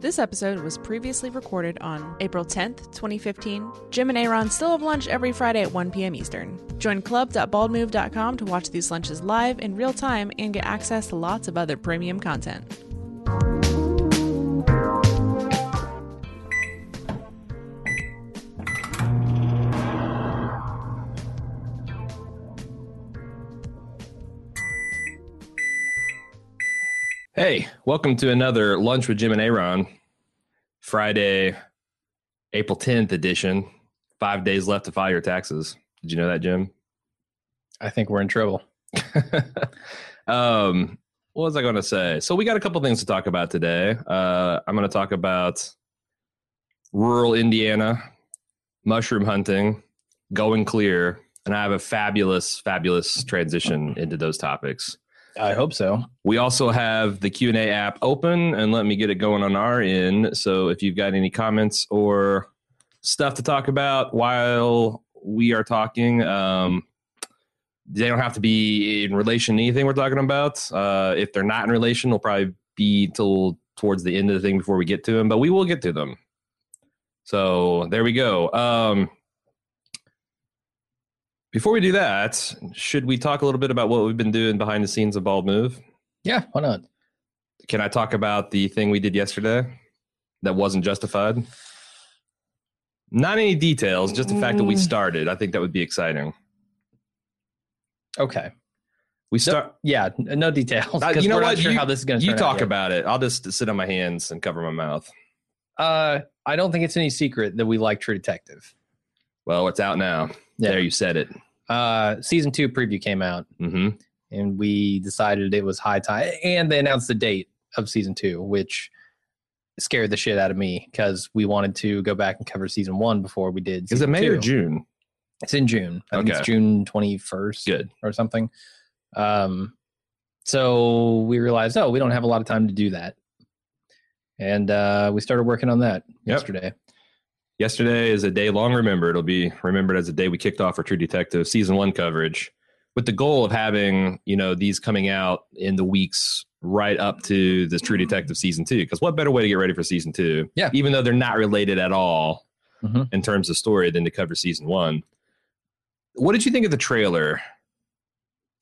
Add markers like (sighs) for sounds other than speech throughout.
This episode was previously recorded on April 10th, 2015. Jim and Aaron still have lunch every Friday at 1 p.m. Eastern. Join club.baldmove.com to watch these lunches live in real time and get access to lots of other premium content. Hey, welcome to another Lunch with Jim and Aaron, Friday, April 10th edition. Five days left to file your taxes. Did you know that, Jim? I think we're in trouble. (laughs) um, what was I going to say? So, we got a couple things to talk about today. Uh, I'm going to talk about rural Indiana, mushroom hunting, going clear, and I have a fabulous, fabulous transition into those topics. I hope so. We also have the Q&A app open and let me get it going on our end. So if you've got any comments or stuff to talk about while we are talking, um, they don't have to be in relation to anything we're talking about. Uh, if they're not in relation, they'll probably be till towards the end of the thing before we get to them, but we will get to them. So there we go. Um, before we do that, should we talk a little bit about what we've been doing behind the scenes of Bald Move? Yeah, why not? Can I talk about the thing we did yesterday that wasn't justified? Not any details, just the fact that we Mm. started. I think that would be exciting. Okay. We No, start. yeah, no details. Uh, you know what? Sure you how this is going to you talk about it. I'll just sit on my hands and cover my mouth. Uh, I don't think it's any secret that we like True Detective. Well, it's out now. Yeah. There, you said it. Uh, season two preview came out, hmm and we decided it was high time. And they announced the date of season two, which scared the shit out of me because we wanted to go back and cover season one before we did. Is it May or. June? It's in June. I think Okay. it's June twenty first. Good. or something. Um, so we realized, oh, we don't have a lot of time to do that, and uh, we started working on that Yep. yesterday. Yesterday is a day long remembered. It'll be remembered as the day we kicked off our True Detective season one coverage, with the goal of having you know these coming out in the weeks right up to this True Detective season two. Because what better way to get ready for season two? Yeah. even though they're not related at all Mhm. in terms of story than to cover season one. What did you think of the trailer?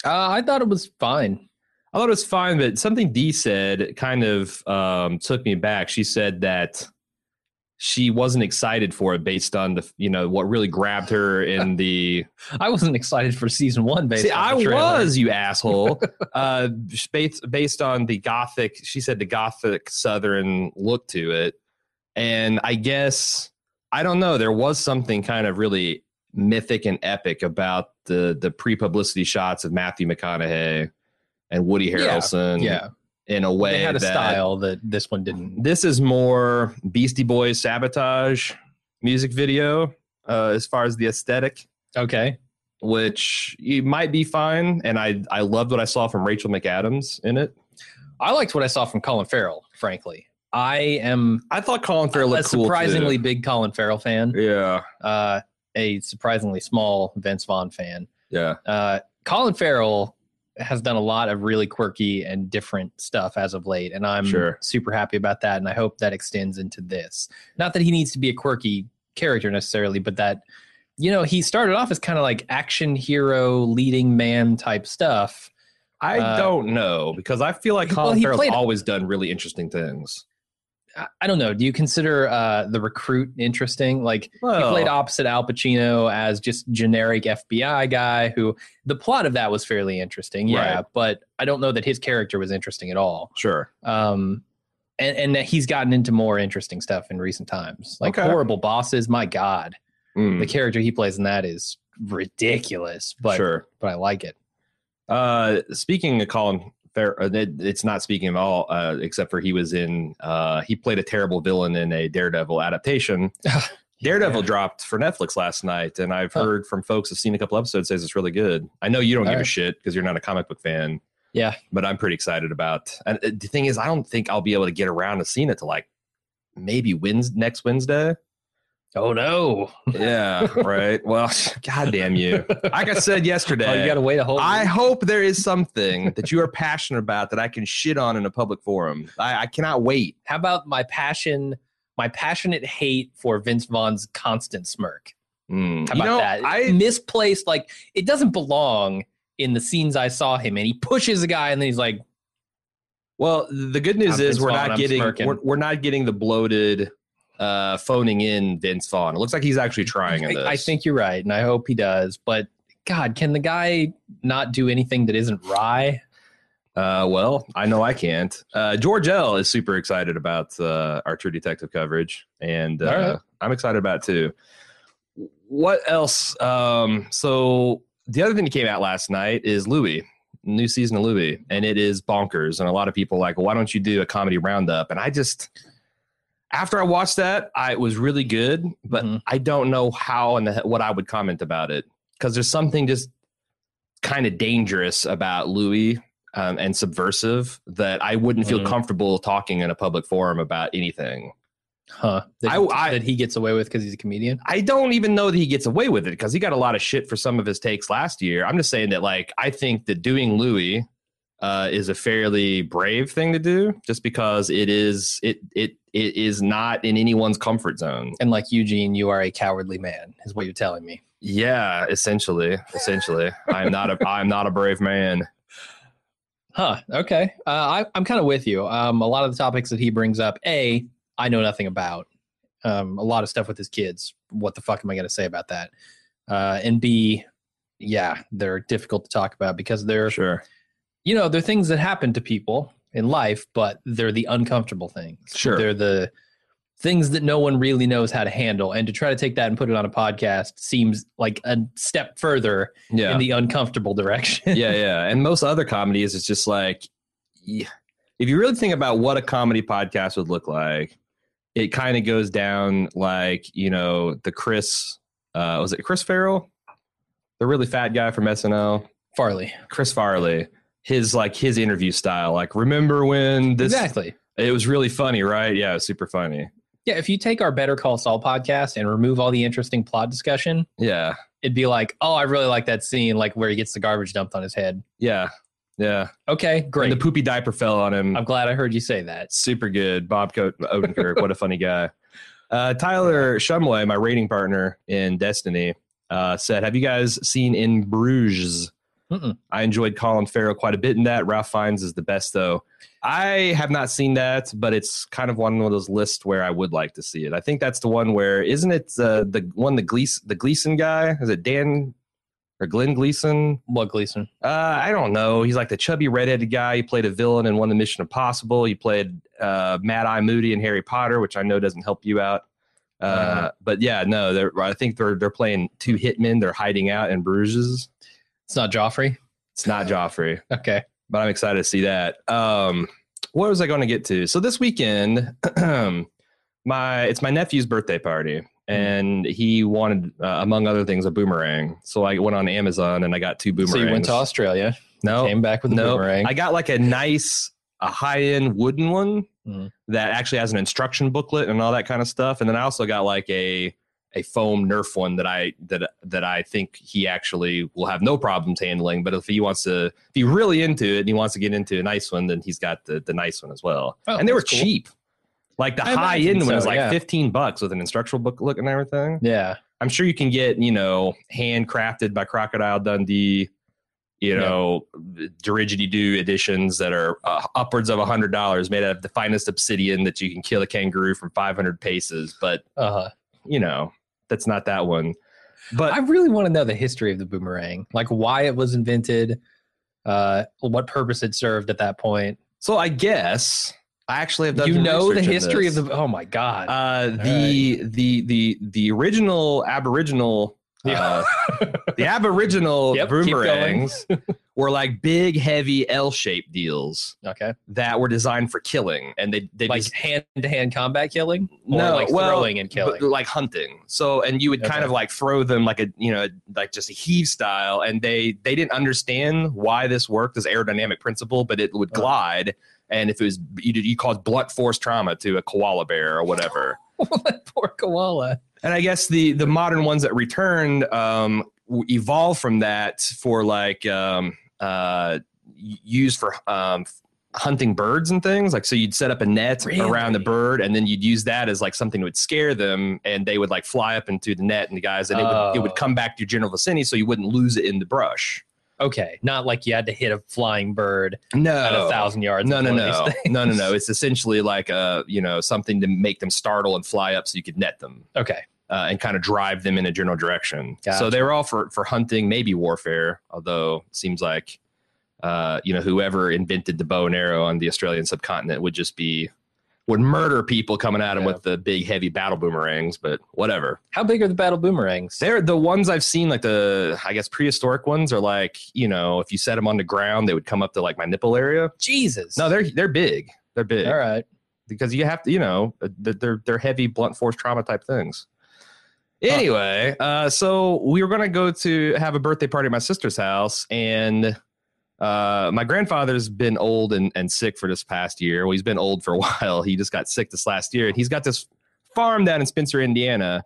Uh, I thought it was fine. I thought it was fine, but something Dee said kind of um, took me back. She said that she wasn't excited for it based on the you know what really grabbed her in the. (laughs) I wasn't excited for season one. Based See, on I was you asshole. (laughs) uh, based based on the gothic, she said the gothic southern look to it, and I guess I don't know. There was something kind of really mythic and epic about the the pre publicity shots of Matthew McConaughey and Woody Yeah, Harrelson. Yeah, in a way they had a that style that this one didn't. this is more Beastie Boys sabotage music video uh, as far as the aesthetic, Okay, which you might be fine. And I I loved what I saw from Rachel McAdams in it. I liked what I saw from Colin Farrell. Frankly, I am I thought Colin Farrell a looked cool surprisingly too. big Colin Farrell fan. Yeah, Uh, a surprisingly small Vince Vaughn fan. yeah, uh, Colin Farrell has done a lot of really quirky and different stuff as of late, and I'm Sure. super happy about that. And I hope that extends into this. Not that he needs to be a quirky character necessarily, but that you know he started off as kind of like action hero, leading man type stuff. I Uh, don't know because I feel like Colin he Farrell's always done really interesting things. I, don't know. Do you consider uh, the recruit interesting? Like he played opposite Al Pacino as just generic FBI guy who the plot of that was fairly interesting. Yeah, Right. but I don't know that his character was interesting at all. sure. um and and that he's gotten into more interesting stuff in recent times like Okay. horrible bosses my god Mm, the character he plays in that is ridiculous but sure. but i like it Uh, speaking of Colin Fair, uh, it's not speaking at all, uh, except for he was in. Uh, he played a terrible villain in a Daredevil adaptation. (laughs) Daredevil Yeah. dropped for Netflix last night, and I've Huh. heard from folks who've seen a couple episodes says it's really good. I know you don't give a shit because you're not a comic book fan, Yeah. but I'm pretty excited about. And uh, the thing is, I don't think I'll be able to get around to seeing it to like maybe Wednesday, next Wednesday. Oh no. Yeah, (laughs) right. Well, (laughs) goddamn you! Like I said yesterday, Oh, you got to wait a whole. I week? hope there is something that you are passionate about that I can shit on in a public forum. I, I cannot wait. How about my passion, my passionate hate for Vince Vaughn's constant smirk? Mm. How You about know, that? I misplaced, like it doesn't belong in the scenes I saw him and He pushes a guy and then he's like, well, the good news I'm is Vince we're Vaughn, not I'm getting we're, we're not getting the bloated uh phoning in Vince Vaughn. It looks like he's actually trying. I, I think you're right, and I hope he does. But God, can the guy not do anything that isn't wry? Uh, well, I know I can't. Uh, George L is super excited about uh, our True Detective coverage, and uh, right. I'm excited about it too. What else? Um, so the other thing that came out last night is Louie, new season of Louie, and it is bonkers. And a lot of people are like, why don't you do a comedy roundup? And I just, after I watched that, I it was really good, but Mhm. I don't know how and what I would comment about it because there's something just kind of dangerous about Louis um, and subversive that I wouldn't feel Mhm. comfortable talking in a public forum about anything. Huh? That, I- I- that he gets away with because he's a comedian. I don't even know that he gets away with it because he got a lot of shit for some of his takes last year. I'm just saying that, like, I think that doing Louie uh, is a fairly brave thing to do, just because it is it it it is not in anyone's comfort zone. And like Eugene, you are a cowardly man, is what you're telling me. Yeah, essentially, essentially, I'm not a I'm not a brave man. Huh. Okay. Uh, I, I'm kind of with you. Um, a lot of the topics that he brings up, a, I know nothing about. Um, a lot of stuff with his kids. What the fuck am I going to say about that? Uh, and b, yeah, they're difficult to talk about because they're, Sure, you know, they're things that happen to people in life, but they're the uncomfortable things. Sure. They're the things that no one really knows how to handle. And to try to take that and put it on a podcast seems like a step further yeah, in the uncomfortable direction. yeah, (laughs) yeah. And most other comedies, it's just like, if you really think about what a comedy podcast would look like, it kind of goes down like you know the Chris, uh, was it Chris Farrell, the really fat guy from SNL, Farley. Chris Farley. His like his interview style, like remember when this? exactly. It was really funny, right? Yeah, it was super funny. Yeah, if you take our Better Call Saul podcast and remove all the interesting plot discussion, Yeah, it'd be like, oh, I really like that scene, like where he gets the garbage dumped on his head. yeah, yeah. Okay, great. And the poopy diaper fell on him. I'm glad I heard you say that. super good. Bob Co- Odenkirk, what a funny guy. Uh, Tyler Shumway, my rating partner in Destiny, uh, said, "Have you guys seen In Bruges?" Mm-mm. I enjoyed Colin Farrell quite a bit in that. Ralph Fiennes is the best, though. I have not seen that, but it's kind of one of those lists where I would like to see it. I think that's the one where isn't it uh, the one the Gleeson the Gleeson guy? Is it Dan or Glenn Gleeson? What Gleeson? Uh, I don't know. He's like the chubby redheaded guy. He played a villain in one of the Mission Impossible. He played uh, Mad Eye Moody in Harry Potter, which I know doesn't help you out. Uh, Uh-huh. But yeah, no, they're, I think they're they're playing two hitmen. They're hiding out in Bruges. It's not Joffrey. It's not Joffrey, Okay. but I'm excited to see that. Um, what was I going to get to? So this weekend, (clears throat) my it's my nephew's birthday party. And he wanted, uh, among other things, a boomerang. So I went on Amazon and I got two boomerangs. So you went to Australia, no, came back with a no, boomerang. I got like a nice, a high end wooden one Mhm. that actually has an instruction booklet and all that kind of stuff. And then I also got like a a foam Nerf one that I that that I think he actually will have no problems handling. But if he wants to, if he's really into it and he wants to get into a nice one, then he's got the the nice one as well. Oh, and they were cool. cheap. Like the I high end one was like yeah. fifteen bucks with an instructional booklet and everything. yeah. I'm sure you can get, you know, handcrafted by Crocodile Dundee, you Yeah. know, Didgeridoo editions that are uh, upwards of a hundred dollars, made out of the finest obsidian that you can kill a kangaroo from 500 paces. But Uh-huh. you know, that's not that one. But I really want to know the history of the boomerang, like why it was invented, uh, what purpose it served at that point. so I guess I actually have done. You know the history of the. Oh my god! Uh, the the the the original Aboriginal Uh, (laughs) the Aboriginal Yep, boomerangs (laughs) were like big, heavy L-shaped deals Okay. that were designed for killing, and they they Like just hand to hand combat killing? No, like well, throwing and killing. like hunting. So, and you would kind of like throw them like a you know like just a heave style, and they they didn't understand why this worked as aerodynamic principle, but it would Uh. glide. And if it was you, you caused blunt force trauma to a koala bear or whatever. (laughs) Poor koala. And I guess the the modern ones that returned um, evolved from that for like um, uh, used for um, hunting birds and things. Like so, you'd set up a net around the bird, and then you'd use that as like something that would scare them, and they would like fly up into the net and the guys, and it would it would Oh. come back to your general vicinity, so you wouldn't lose it in the brush. Okay. Not like you had to hit a flying bird No, at a thousand yards. No, no, one of these (laughs) no, no, no, no. It's essentially like a you know something to make them startle and fly up, so you could net them. Okay. Uh, and kind of drive them in a general direction. So they were all for for hunting, maybe warfare. Although it seems like uh, you know whoever invented the bow and arrow on the Australian subcontinent would just be would murder people coming at them Yeah. with the big heavy battle boomerangs. But whatever. How big are the battle boomerangs? They're the ones I've seen, like the I guess prehistoric ones are like you know if you set them on the ground, they would come up to like my nipple area. Jesus. No, they're they're big. They're big all right. because you have to, you know, they're they're, they're heavy blunt force trauma type things. Anyway, uh, so we were gonna go to have a birthday party at my sister's house, and uh, my grandfather's been old and, and sick for this past year. Well, he's been old for a (laughs) while. He just got sick this last year, and he's got this farm down in Spencer, Indiana.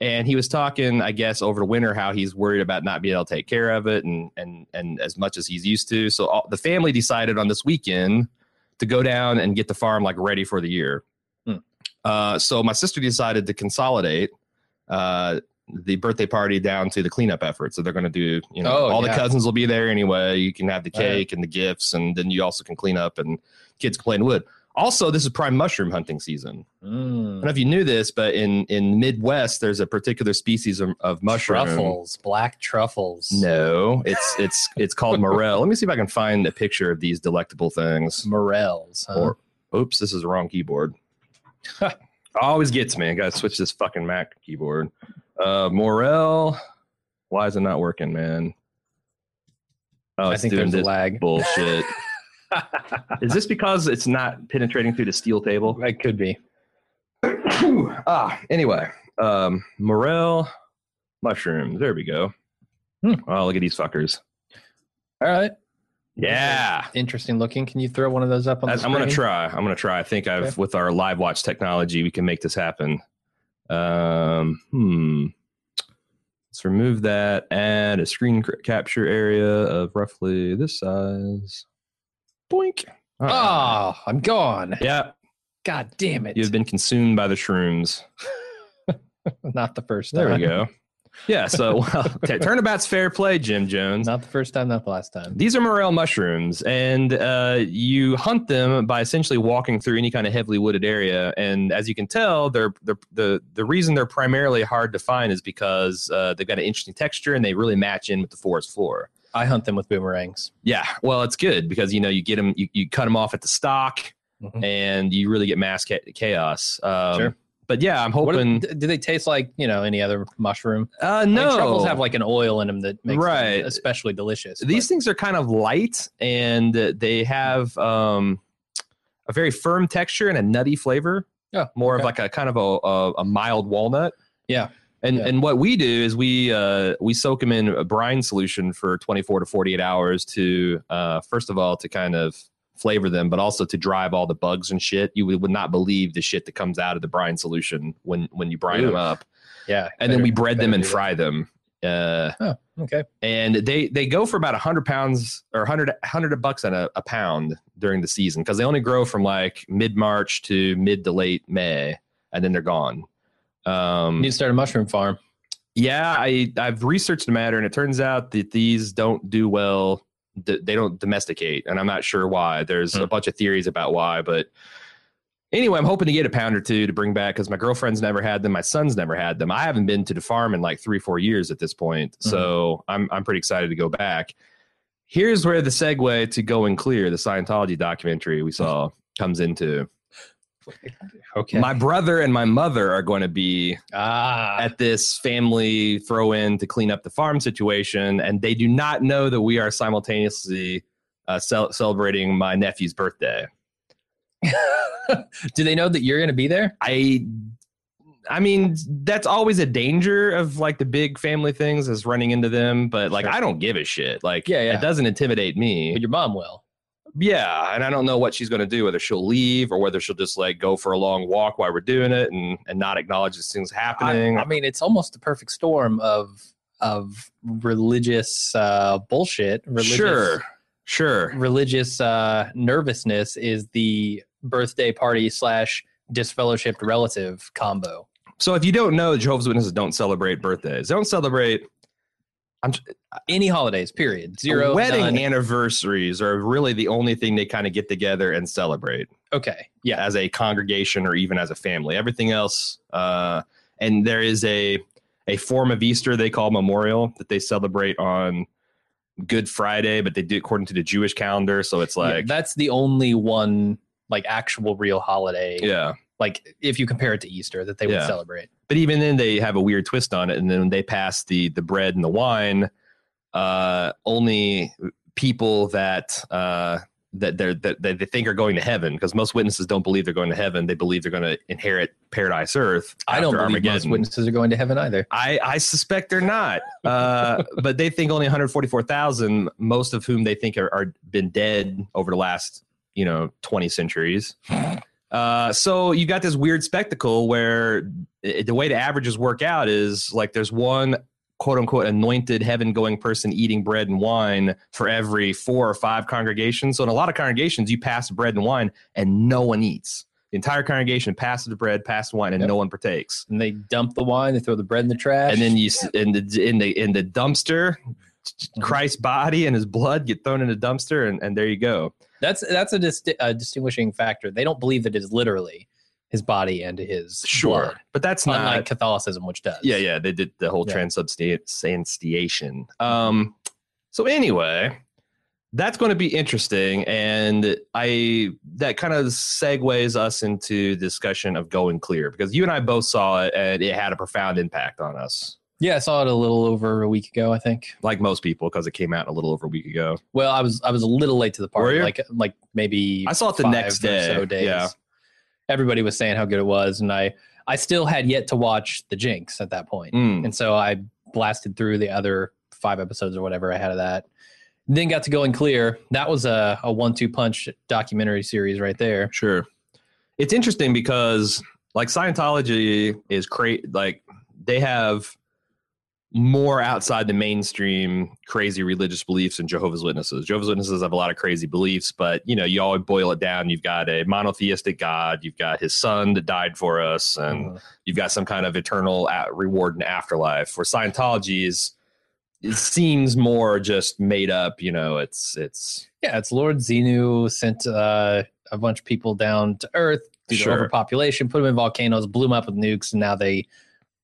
And he was talking, I guess, over the winter how he's worried about not being able to take care of it and and and as much as he's used to. So all, the family decided on this weekend to go down and get the farm like ready for the year. Hmm. Uh, so my sister decided to consolidate uh, the birthday party down to the cleanup effort. So they're going to do, you know, Oh, all yeah. the cousins will be there anyway. You can have the Right. cake and the gifts, and then you also can clean up and kids can play in wood. Also, this is prime mushroom hunting season. I don't Mm. know if you knew this, but in in Midwest, there's a particular species of, of mushroom. Truffles, black truffles. No, it's it's it's called morel. Let me see if I can find a picture of these delectable things. Morels. Huh? Or oops, this is the wrong keyboard. (laughs) Always gets me. I gotta switch this fucking Mac keyboard. Uh Morel. Why is it not working, man? Oh, I think doing there's a lag. bullshit. (laughs) is this because it's not penetrating through the steel table? It could be. (clears throat) ah, anyway, um, morel mushrooms. There we go. Hmm. Oh, look at these fuckers. All right. Yeah. Interesting looking. Can you throw one of those up on the I'm gonna try. I'm gonna try. I think I've Okay. with our live watch technology, we can make this happen. Um, hmm. Let's remove that. Add a screen capture area of roughly this size. Boink. Right. Oh, I'm gone. yeah. God damn it. You've been consumed by the shrooms. (laughs) Not the first time. There we go. Yeah. So, (laughs) well, t- turnabout's fair play, Jim Jones. Not the first time, not the last time. These are morel mushrooms, and uh, you hunt them by essentially walking through any kind of heavily wooded area. And as you can tell, they're, they're the the reason they're primarily hard to find is because uh, they've got an interesting texture and they really match in with the forest floor. I hunt them with boomerangs. Yeah, well, it's good because you know you get them, you, you cut them off at the stock, Mhm. and you really get mass ca- chaos. Um, Sure. But yeah, I'm hoping. do, do they taste like you know any other mushroom? uh, I mean, no, truffles have like an oil in them that makes Right. them especially delicious. these things are kind of light and they have um, a very firm texture and a nutty flavor. Yeah, more of like a kind of a, a, a mild walnut. Yeah. And Yeah. and what we do is we uh, we soak them in a brine solution for 24 to 48 hours to uh, first of all to kind of flavor them, but also to drive all the bugs and shit. You would, not believe the shit that comes out of the brine solution when when you brine them up. yeah, And then we bread them and that. fry them. Uh, Okay, and they they go for about a 100 pounds or 100 100 bucks on a, a pound during the season because they only grow from like mid march to mid to late may and then they're gone um you need to start a mushroom farm. yeah i i've researched the matter and it turns out that these don't do well they don't domesticate and i'm not sure why. There's a Hmm. bunch of theories about why but anyway i'm hoping to get a pound or two to bring back because my girlfriend's never had them my son's never had them. I haven't been to the farm in like three four years at this point so i'm i'm pretty excited to go back. Here's where the segue to going clear the scientology documentary we saw comes into Okay. My brother and my mother are going to be ah. at this family throw in to clean up the farm situation, and they do not know that we are simultaneously uh, cel- celebrating my nephew's birthday. (laughs) Do they know that you're going to be there? I I mean, that's always a danger of like the big family things is running into them, but like Sure. I don't give a shit. Like Yeah, yeah. it doesn't intimidate me. But your mom will. Yeah, and I don't know what she's going to do, whether she'll leave or whether she'll just like go for a long walk while we're doing it and and not acknowledge this thing's I, happening. I mean, it's almost the perfect storm of of religious uh, bullshit. Religious, sure, sure. Religious uh, nervousness is the birthday party slash disfellowshipped relative combo. So if you don't know, Jehovah's Witnesses don't celebrate birthdays. They don't celebrate I'm Any holidays, period. Zero. wedding none. anniversaries are really the only thing they kind of get together and celebrate. okay. Yeah. as a congregation or even as a family. Everything else, uh, and there is a a form of Easter they call Memorial that they celebrate on Good Friday, but they do according to the Jewish calendar. So it's Yeah, like, that's the only one like actual real holiday. yeah. Like if you compare it to Easter, that they would celebrate. But even then, they have a weird twist on it, and then when they pass the the bread and the wine, uh, only people that uh, that they're that, they think are going to heaven, because most witnesses don't believe they're going to heaven. They believe they're going to inherit paradise earth. I don't believe most witnesses are going to heaven either. I, I suspect they're not, uh, (laughs) but they think only 144,000, most of whom they think are, are been dead over the last, you know, 20 centuries. Uh, so you got this weird spectacle where i- the way the averages work out is like there's one quote unquote anointed heaven going person eating bread and wine for every four or five congregations. So in a lot of congregations, you pass bread and wine and no one eats. The entire congregation passes the bread, passes the wine, and Yep. no one partakes And they dump the wine, they throw the bread in the trash. and then you in the in the in the dumpster christ's body and his blood get thrown in a dumpster and, and there you go that's that's a, disti- a distinguishing factor. They don't believe that it is literally his body and his blood, but that's unlike not Catholicism, which does. yeah yeah they did the whole Yeah. transubstantiation um so anyway that's going to be interesting and i that kind of segues us into discussion of going clear because you and i both saw it and it had a profound impact on us Yeah, I saw it a little over a week ago, I think. like most people because it came out a little over a week ago Well, I was I was a little late to the party, like like maybe I saw it the next day, So days. yeah. everybody was saying how good it was, and I I still had yet to watch the Jinx at that point, Mm. and so I blasted through the other five episodes or whatever I had of that. Then got to going clear. That was a, a one-two punch documentary series right there. Sure. It's interesting because like Scientology is great like they have more outside the mainstream crazy religious beliefs and Jehovah's Witnesses. Jehovah's Witnesses have a lot of crazy beliefs, but you know, you always boil it down. You've got a monotheistic God, you've got his son that died for us, and Mhm. you've got some kind of eternal reward in afterlife. For Scientology is it seems more just made up, you know, it's it's Yeah, it's Lord Xenu sent uh, a bunch of people down to Earth due to Sure. overpopulation, put them in volcanoes, blew them up with nukes, and now they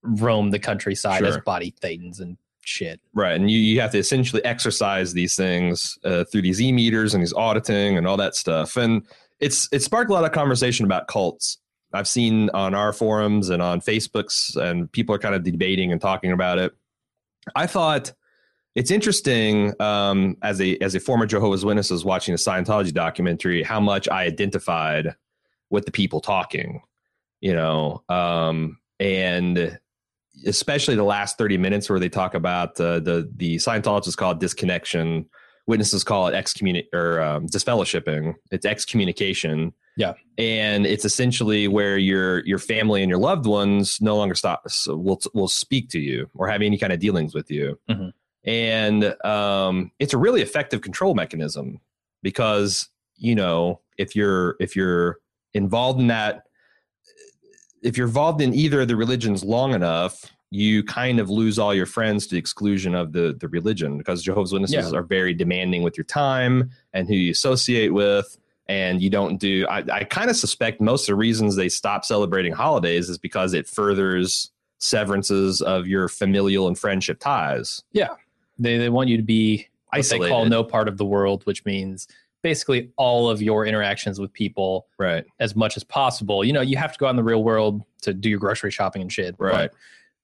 roam the countryside as body thetans and shit. Right, and you, you have to essentially exercise these things uh, through these e meters and these auditing and all that stuff, and it's it sparked a lot of conversation about cults. I've seen on our forums and on Facebooks, and people are kind of debating and talking about it. I thought it's interesting um, as a as a former Jehovah's Witnesses watching a Scientology documentary how much I identified with the people talking, you know, um, and especially the last 30 minutes where they talk about uh, the the Scientologists call it disconnection, witnesses call it excommunic or um, disfellowshipping. It's excommunication. Yeah. and it's essentially where your your family and your loved ones no longer stop so will will speak to you or have any kind of dealings with you. Mhm. And um, it's a really effective control mechanism because you know if you're if you're involved in that if you're involved in either of the religions long enough, you kind of lose all your friends to the exclusion of the the religion because Jehovah's Witnesses Yeah. are very demanding with your time and who you associate with. And you don't do. I, I kind of suspect most of the reasons they stop celebrating holidays is because it furthers severances of your familial and friendship ties. Yeah, they they want you to be what Isolated. they call no part of the world, which means basically all of your interactions with people Right. as much as possible. You know, you have to go out in the real world to do your grocery shopping and shit. Right.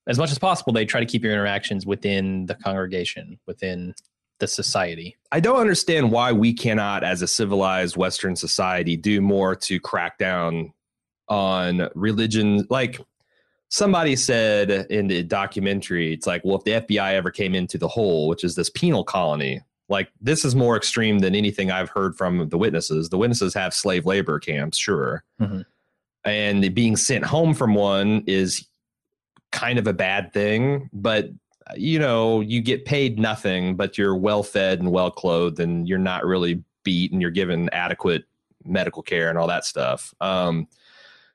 as much as possible, they try to keep your interactions within the congregation, within the society. I don't understand why we cannot, as a civilized Western society, do more to crack down on religion. Like somebody said in the documentary, it's like, well, if the FBI ever came into the hole, which is this penal colony, like this is more extreme than anything I've heard from the witnesses. The witnesses have slave labor camps, sure. Mhm. And being sent home from one is kind of a bad thing, but you know, you get paid nothing, but you're well fed and well clothed, and you're not really beat, and you're given adequate medical care and all that stuff. Um,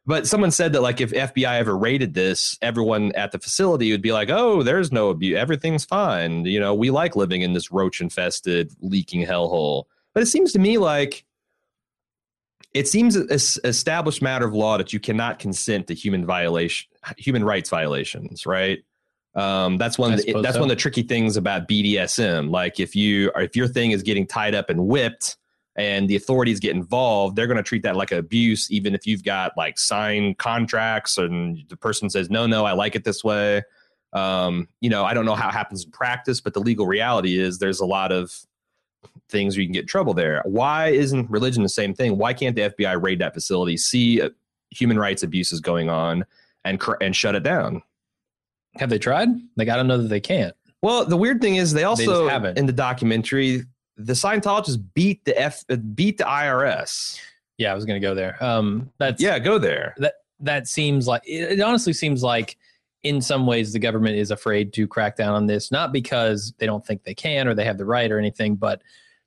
but someone said that like if FBI ever raided this, everyone at the facility would be like, "Oh, there's no abuse, everything's fine." You know, we like living in this roach infested, leaking hellhole. But it seems to me like it seems a s- established matter of law that you cannot consent to human violation, human rights violations, right? Um, that's one. Of the, that's so. one of the tricky things about BDSM. Like if you if your thing is getting tied up and whipped, and the authorities get involved, they're going to treat that like abuse, even if you've got like signed contracts and the person says, "No, no, I like it this way." Um, you know, I don't know how it happens in practice, but the legal reality is there's a lot of things where you can get in trouble there. Why isn't religion the same thing? Why can't the FBI raid that facility, see uh, human rights abuses going on, and and shut it down? Have they tried? Like, I don't know that they can't. Well, the weird thing is they also haven't. in the documentary the Scientologists beat the F uh, beat the IRS. Yeah, I was going to go there. Um, that's Yeah, go there. that that seems like it, it honestly seems like in some ways the government is afraid to crack down on this not because they don't think they can or they have the right or anything but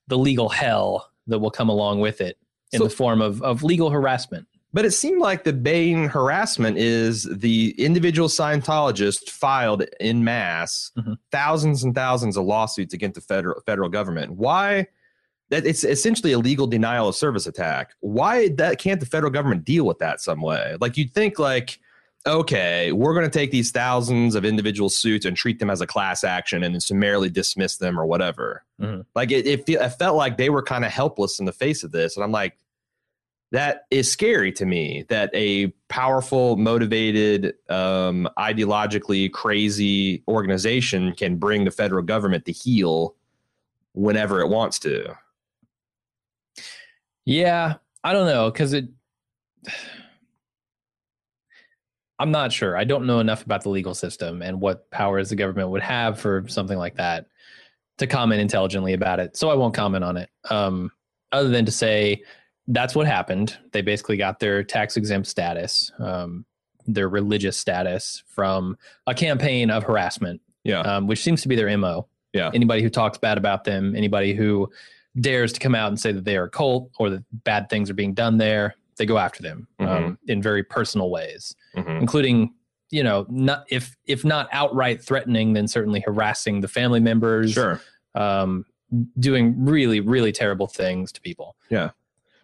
the legal hell that will come along with it in So- the form of of legal harassment But it seemed like the main harassment is the individual Scientologist filed in mass Mhm. thousands and thousands of lawsuits against the federal federal government. Why? That it's essentially a legal denial of service attack. Why that can't the federal government deal with that some way? Like you'd think like, okay, we're going to take these thousands of individual suits and treat them as a class action and then summarily dismiss them or whatever. Mhm. Like it, it, fe- it felt like they were kind of helpless in the face of this, and I'm like, that is scary to me that a powerful motivated um, ideologically crazy organization can bring the federal government to heel whenever it wants to. Yeah i don't know because it (sighs) i'm not sure. I don't know enough about the legal system and what powers the government would have for something like that to comment intelligently about it so i won't comment on it. Um, other than to say that's what happened they basically got their tax exempt status um, their religious status from a campaign of harassment yeah um, which seems to be their mo Yeah. anybody who talks bad about them anybody who dares to come out and say that they are a cult or that bad things are being done there they go after them Mm-hmm. um, in very personal ways Mhm. including you know not if if not outright threatening then certainly harassing the family members sure um, doing really really terrible things to people Yeah.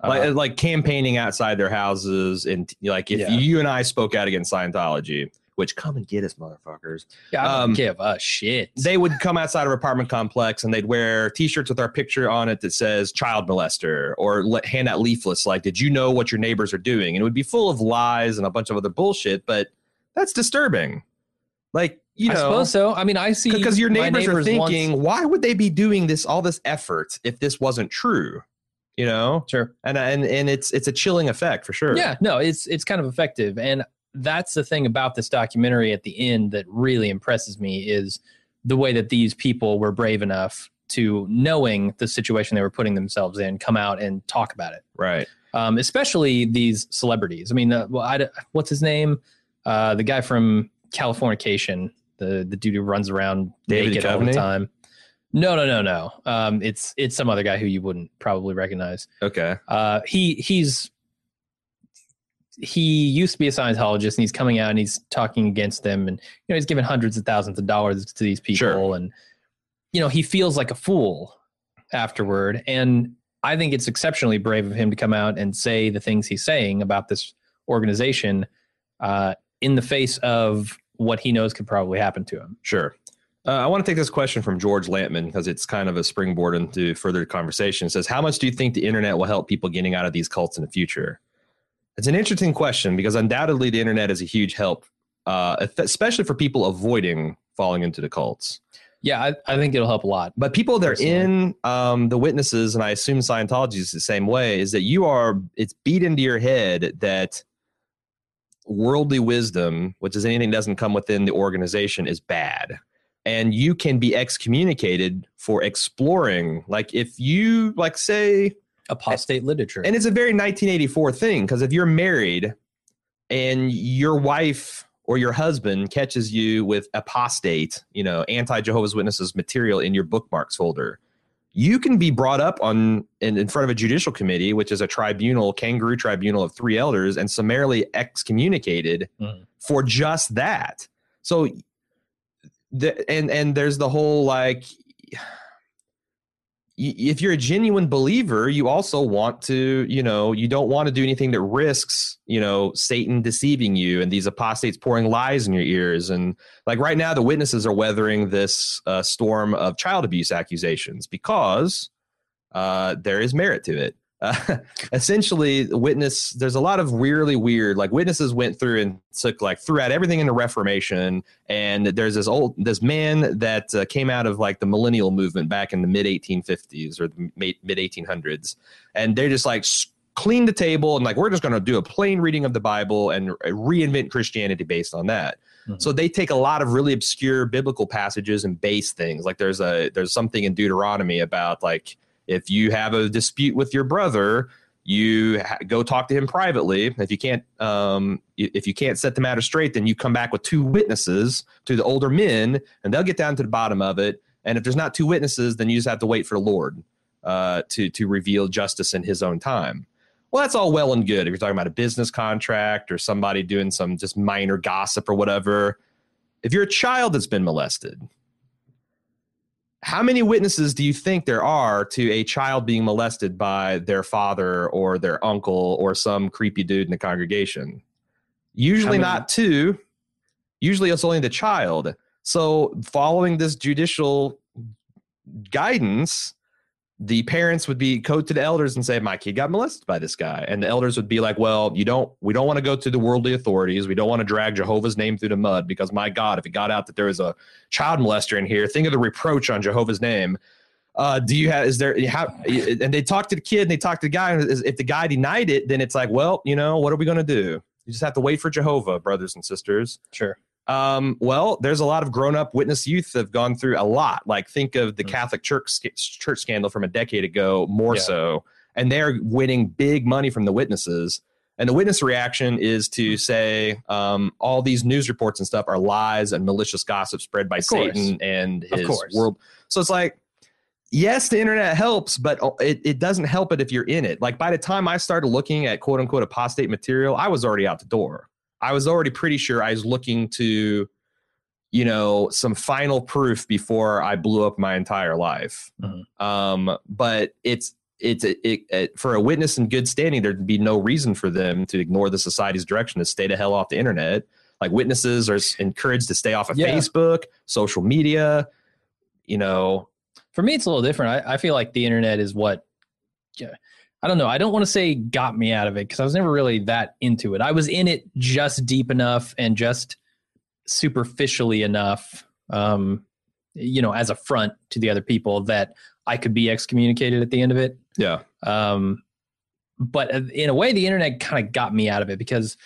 Uh, like like campaigning outside their houses and like if Yeah. you and I spoke out against Scientology, which come and get us, motherfuckers. yeah, I don't um, give a shit They would come outside of apartment complex and they'd wear T-shirts with our picture on it that says "child molester" or le- hand out leaflets like "Did you know what your neighbors are doing?" And it would be full of lies and a bunch of other bullshit. But that's disturbing. Like you i know, suppose so i mean i see because your my neighbors, are thinking, why would they be doing this all this effort if this wasn't true? You know, sure and and and it's it's a chilling effect for sure. Yeah, no, it's it's kind of effective, and that's the thing about this documentary at the end that really impresses me is the way that these people were brave enough to, knowing the situation they were putting themselves in, come out and talk about it. right. Um, especially these celebrities. I mean, uh, well, I, what's his name? Uh, the guy from Californication, the the dude who runs around David naked all the time. No, no, no, no. Um, it's it's some other guy who you wouldn't probably recognize. Okay. Uh, he he's he used to be a Scientologist, and he's coming out and he's talking against them, and you know he's giving hundreds of thousands of dollars to these people, Sure. and you know he feels like a fool afterward. And I think it's exceptionally brave of him to come out and say the things he's saying about this organization uh, in the face of what he knows could probably happen to him. Sure. Uh, I want to take this question from George Lampman because it's kind of a springboard into further conversation. It says, How much do you think the internet will help people getting out of these cults in the future? It's an interesting question because undoubtedly the internet is a huge help, uh, especially for people avoiding falling into the cults. Yeah, I, I think it'll help a lot. But people that are in um, the witnesses, and I assume Scientology is the same way, is that you are, it's beat into your head that worldly wisdom, which is anything that doesn't come within the organization, is bad. And you can be excommunicated for exploring. Like if you, like, say, Apostate literature. and it's a very 1984 thing because if you're married and your wife or your husband catches you with apostate, you know, anti Jehovah's Witnesses material in your bookmarks folder, you can be brought up on in, in front of a judicial committee, which is a tribunal, kangaroo tribunal of three elders, and summarily excommunicated Mhm. for just that. So, the, and and there's the whole like if you're a genuine believer, you also want to, you know, you don't want to do anything that risks, you know, Satan deceiving you and these apostates pouring lies in your ears. And like right now, the witnesses are weathering this uh, storm of child abuse accusations because uh, there is merit to it. Uh, (laughs) essentially, witness, there's a lot of weirdly weird, like witnesses went through and took like threw out everything in the Reformation. And there's this old, this man that uh, came out of like the millennial movement back in the mid 1850s or mid 1800s. And they're just like, clean the table and like, we're just going to do a plain reading of the Bible and reinvent Christianity based on that. Mhm. So they take a lot of really obscure biblical passages and base things. Like there's a there's something in Deuteronomy about like if you have a dispute with your brother, you ha- go talk to him privately. If you can't um, if you can't set the matter straight, then you come back with two witnesses to the older men, and they'll get down to the bottom of it. And if there's not two witnesses, then you just have to wait for the Lord uh, to to reveal justice in His own time. Well, that's all well and good if you're talking about a business contract or somebody doing some just minor gossip or whatever. If you're a child that's been molested, how many witnesses do you think there are to a child being molested by their father or their uncle or some creepy dude in the congregation? Usually not two. Usually it's only the child. So, following this judicial guidance, the parents would be code to the elders and say, "My kid got molested by this guy," and the elders would be like, "Well, you don't. We don't want to go to the worldly authorities. We don't want to drag Jehovah's name through the mud because, my God, if it got out that there was a child molester in here, think of the reproach on Jehovah's name." Uh, do you have? Is there? have- And they talk to the kid, and they talk to the guy. And if the guy denied it, then it's like, well, you know, what are we going to do? You just have to wait for Jehovah, brothers and sisters. sure. Um, well, there's a lot of grown-up witness youth that have gone through a lot. Like think of the Mm. Catholic Church church scandal from a decade ago, more Yeah. so, and they're winning big money from the witnesses. And the witness reaction is to say um, all these news reports and stuff are lies and malicious gossip spread by. Satan and his world. So it's like, yes, the internet helps, but it, it doesn't help it if you're in it. Like by the time I started looking at quote unquote apostate material, I was already out the door. I was already pretty sure I was looking to, you know, some final proof before I blew up my entire life. Mhm. Um, but it's it's it, it, for a witness in good standing, there'd be no reason for them to ignore the society's direction to stay the hell off the internet. Like witnesses are encouraged to stay off of Yeah. Facebook, social media. You know, For me, it's a little different. I, I feel like the internet is what, yeah, I don't know. I don't want to say got me out of it because I was never really that into it. I was in it just deep enough and just superficially enough, um, you know, as a front to the other people that I could be excommunicated at the end of it. yeah, Um, but in a way, the internet kind of got me out of it because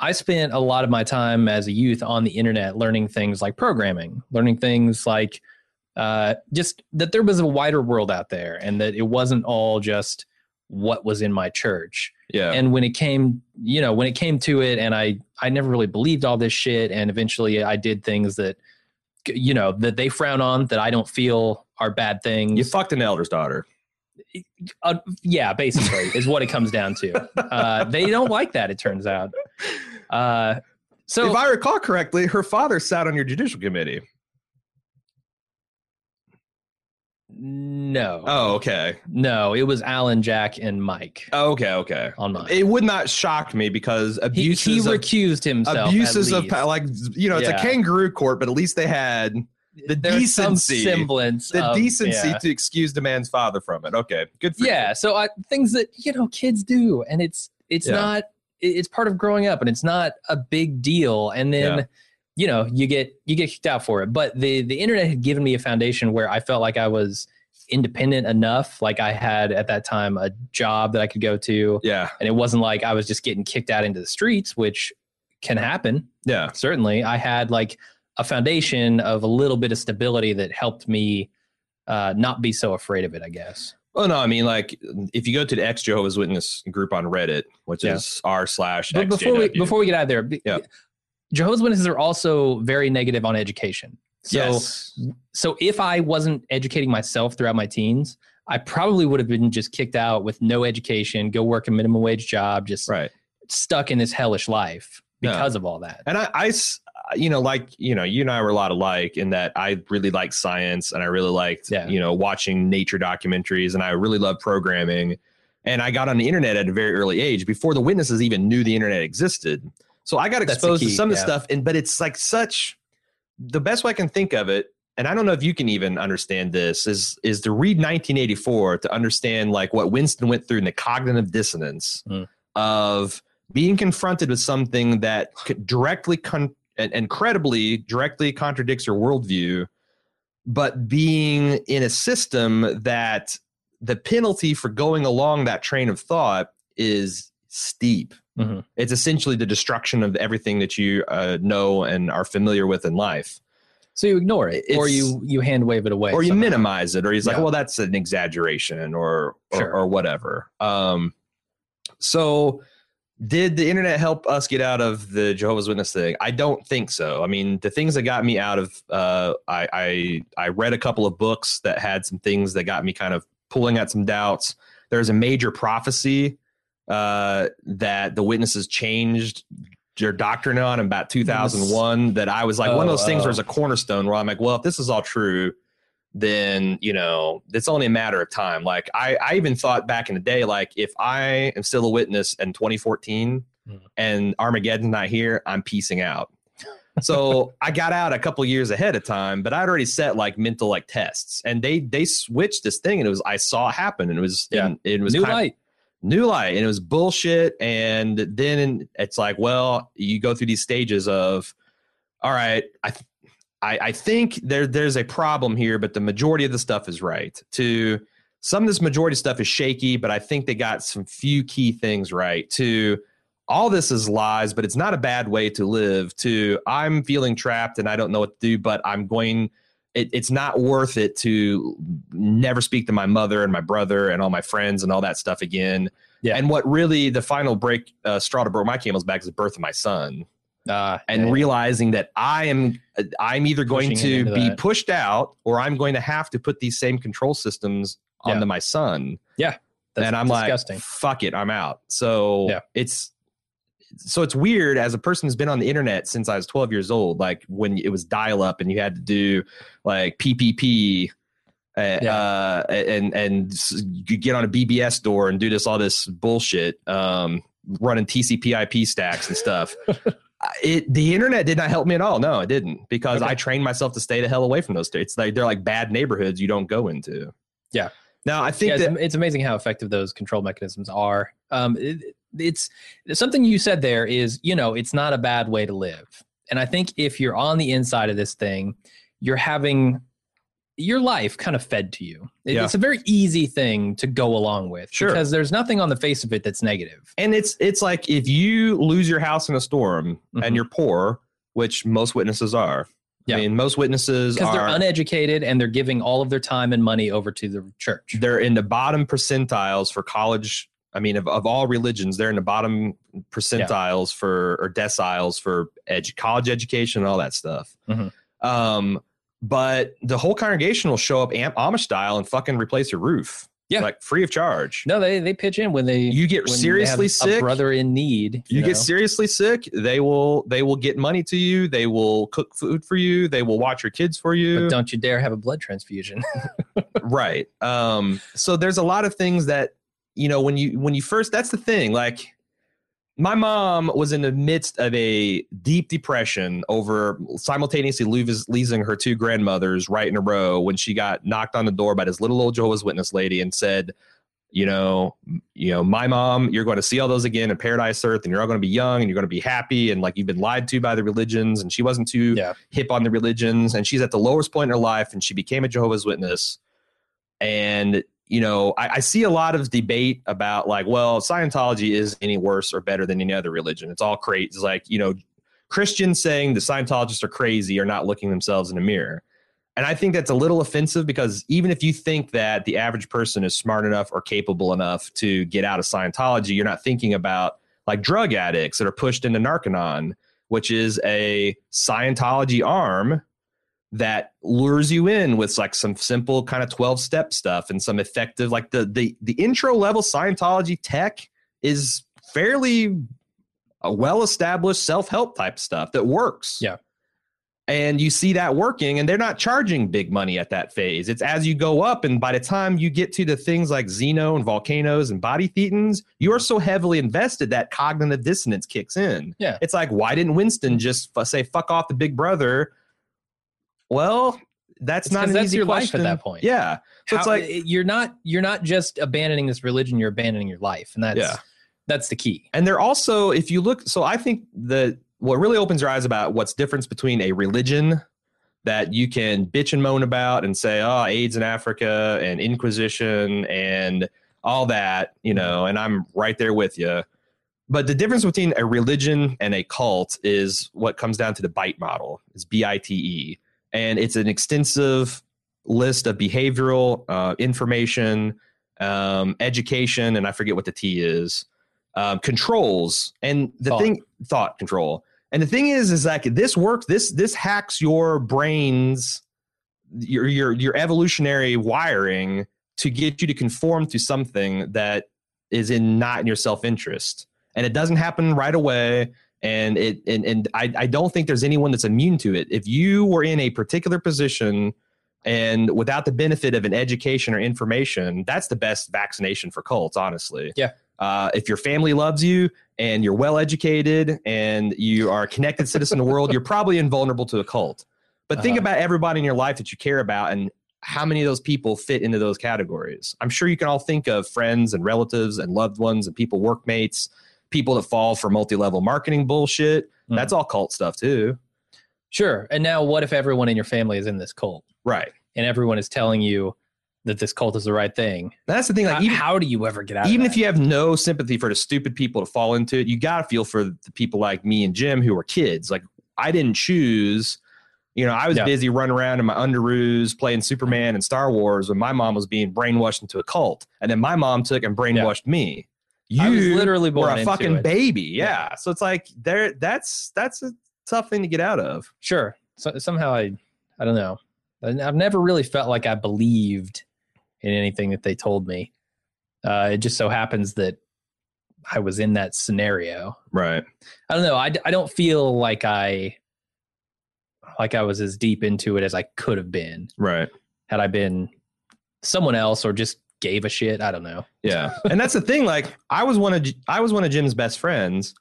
I spent a lot of my time as a youth on the internet learning things like programming, learning things like uh, just that there was a wider world out there and that it wasn't all just what was in my church. yeah. And when it came, you know, when it came to it, and I, I never really believed all this shit, and eventually I did things that, you know, that they frown on that I don't feel are bad things. you fucked an elder's daughter. Uh, yeah, basically, is what it comes down to. Uh, they don't like that. It turns out. Uh, so if I recall correctly, her father sat on your judicial committee. No, Oh, okay. no, it was Alan, Jack, and Mike Oh, okay, okay. on mine. It would not shock me because He, abuses he of recused himself. abuses of like you know it's Yeah. a kangaroo court but at least they had The decency. semblance. the of- decency yeah. to excuse the man's father from it. Okay, good for yeah so I, things that you know kids do and it's it's Yeah. not it's part of growing up and it's not a big deal and then. You know you get you get kicked out for it. But the the internet had given me a foundation where i felt like i was independent enough. Like i had at that time a job that i could go to. Yeah, and it wasn't like i was just getting kicked out into the streets which can happen. Yeah, certainly. I had like a foundation of a little bit of stability that helped me uh, not be so afraid of it i guess. Well, no, I mean, like, if you go to the ex Jehovah's Witness group on Reddit, which Yeah. is r slash But before we before we get out of there, Yeah. Jehovah's Witnesses are also very negative on education. So yes, so if I wasn't educating myself throughout my teens, I probably would have been just kicked out with no education, go work a minimum wage job, just right. stuck in this hellish life because of all that. And I, uh, you know, like, you know, you and I were a lot alike in that I really liked science and I really liked, Yeah. you know, watching nature documentaries and I really love programming. And I got on the internet at a very early age before the witnesses even knew the internet existed. So I got exposed to key, some of the stuff. And, but it's like such, the best way I can think of it, and I don't know if you can even understand this, is is to read 1984 to understand like what Winston went through in the cognitive dissonance Mm. of being confronted with something that could directly con- and credibly directly contradicts your worldview, but being in a system that the penalty for going along that train of thought is steep. Mhm. It's essentially the destruction of everything that you uh, know and are familiar with in life. So you ignore it, or you you hand wave it away, or you somehow. minimize it, or he's like, well, that's an exaggeration, or or, Sure. or whatever. Um, so did the internet help us get out of the Jehovah's Witness thing? I don't think so. I mean, the things that got me out of, uh, I, I I read a couple of books that had some things that got me kind of pulling at some doubts. There's a major prophecy uh, that the witnesses changed their doctrine on in about 2001 that I was like one of those things Oh, where it's a cornerstone where I'm like, well, if this is all true, then you know it's only a matter of time. Like I, I even thought back in the day, like if I am still a witness in 2014 Mhm. and Armageddon's not here, I'm piecing out. so I got out a couple years ahead of time, but I'd already set like mental like tests, and they they switched this thing, and it was I saw it happen, and it was Yeah. and it was new kind- light. New light and it was bullshit. And then it's like well you go through these stages of all right i I, I think there there's a problem here but the majority of the stuff is right. To some of this majority stuff is shaky but i think they got some few key things right. To all this is lies but it's not a bad way to live. To i'm feeling trapped and i don't know what to do but i'm going it, it's not worth it to never speak to my mother and my brother and all my friends and all that stuff again. Yeah. And what really the final break uh, straw to broke my camel's back is the birth of my son Uh, and yeah. realizing that I am I'm either going Pushing to be that. pushed out or I'm going to have to put these same control systems Yeah. onto my son. That's and I'm disgusting. like, fuck it, I'm out. So Yeah. it's so it's weird as a person who's been on the internet since I was 12 years old, like when it was dial up and you had to do like PPP. Uh, Yeah. uh, and and you get on a BBS door and do this all this bullshit, um, running TCP/IP stacks and stuff. (laughs) It the internet did not help me at all. No, it didn't because Okay. I trained myself to stay the hell away from those states. Like they're like bad neighborhoods you don't go into. Yeah. Now I think yeah, that it's, it's amazing how effective those control mechanisms are. Um, it, it's something you said there is, you know, it's not a bad way to live. And I think if you're on the inside of this thing, you're having your life kind of fed to you. It- Yeah. It's a very easy thing to go along with Sure. because there's nothing on the face of it that's negative. and it's it's like if you lose your house in a storm Mhm. and you're poor, which most witnesses are. Yeah. I mean, most witnesses Because they're uneducated and they're giving all of their time and money over to the church. they're in the bottom percentiles for college. I mean, of, of all religions, they're in the bottom percentiles for or deciles for edu- college education and all that stuff. Mhm. Um, but the whole congregation will show up Am- Amish style and fucking replace your roof. Yeah. like free of charge. No, they they pitch in when they You get seriously sick. a brother in need. you know? get seriously sick they will they will get money to you they will cook food for you they will watch your kids for you but don't you dare have a blood transfusion. (laughs) right um so there's a lot of things that you know when you when you first that's the thing like my mom was in the midst of a deep depression over simultaneously losing her two grandmothers right in a row when she got knocked on the door by this little old Jehovah's Witness lady and said, you know, you know, my mom, you're going to see all those again in paradise earth and you're all going to be young and you're going to be happy and like you've been lied to by the religions and she wasn't too Yeah. hip on the religions and she's at the lowest point in her life and she became a Jehovah's Witness and you know I, I see a lot of debate about like well Scientology is any worse or better than any other religion. It's all crazy it's like you know Christians saying the Scientologists are crazy are not looking themselves in a mirror. And I think that's a little offensive because even if you think that the average person is smart enough or capable enough to get out of Scientology, you're not thinking about like drug addicts that are pushed into Narconon, which is a Scientology arm that lures you in with like some simple kind of 12 step stuff and some effective like the the the intro level Scientology tech is fairly uh, a well established self-help type stuff that works. Yeah. And you see that working and they're not charging big money at that phase. It's as you go up and by the time you get to the things like Xenu and volcanoes and body thetans, you are so heavily invested that cognitive dissonance kicks in. Yeah. It's like why didn't Winston just f- say fuck off the big brother? Well, that's It's not an that's easy your life at that point. Yeah. So it's like eh, you're not you're not just abandoning this religion, you're abandoning your life. And that's Yeah. that's the key. And they're also, if you look, so I think that what really opens your eyes about what's difference between a religion that you can bitch and moan about and say, oh, AIDS in Africa and Inquisition and all that, you know, and I'm right there with you. But the difference between a religion and a cult is what comes down to the BITE model. It's B I T E. And it's an extensive list of behavioral uh, information, um, education, and I forget what the T is um, controls. And the Thought. thing thought control. And the thing is is like this works this this hacks your brains your your your evolutionary wiring to get you to conform to something that is in not in your self-interest. And it doesn't happen right away and it and, and I, I don't think there's anyone that's immune to it if you were in a particular position and without the benefit of an education or information that's the best vaccination for cults honestly Yeah. uh, if your family loves you and you're well educated and you are a connected citizen of the world, you're probably invulnerable to a cult. But think Uh-huh. about everybody in your life that you care about and how many of those people fit into those categories. I'm sure you can all think of friends and relatives and loved ones and people, workmates, people that fall for multi level marketing bullshit. Mhm. That's all cult stuff too. Sure. And now what if everyone in your family is in this cult Right. and everyone is telling you that this cult is the right thing? That's the thing. Like, how, even, how do you ever get out even if you have no sympathy for the stupid people to fall into it, you got to feel for the people like me and Jim who were kids. Like I didn't choose, you know, I was Yeah. busy running around in my underoos playing Superman and Star Wars when my mom was being brainwashed into a cult. And then my mom took and brainwashed me. You I was literally were born a fucking it. baby. Yeah. So it's like there that's that's a tough thing to get out of. Sure. So, somehow I, I don't know. I've never really felt like I believed in anything that they told me. Uh, it just so happens that I was in that scenario. Right. I don't know. I, I don't feel like I, like I was as deep into it as I could have been Right. had I been someone else or just gave a shit. I don't know. Yeah. and that's the thing. Like I was one of I was one of Jim's best friends.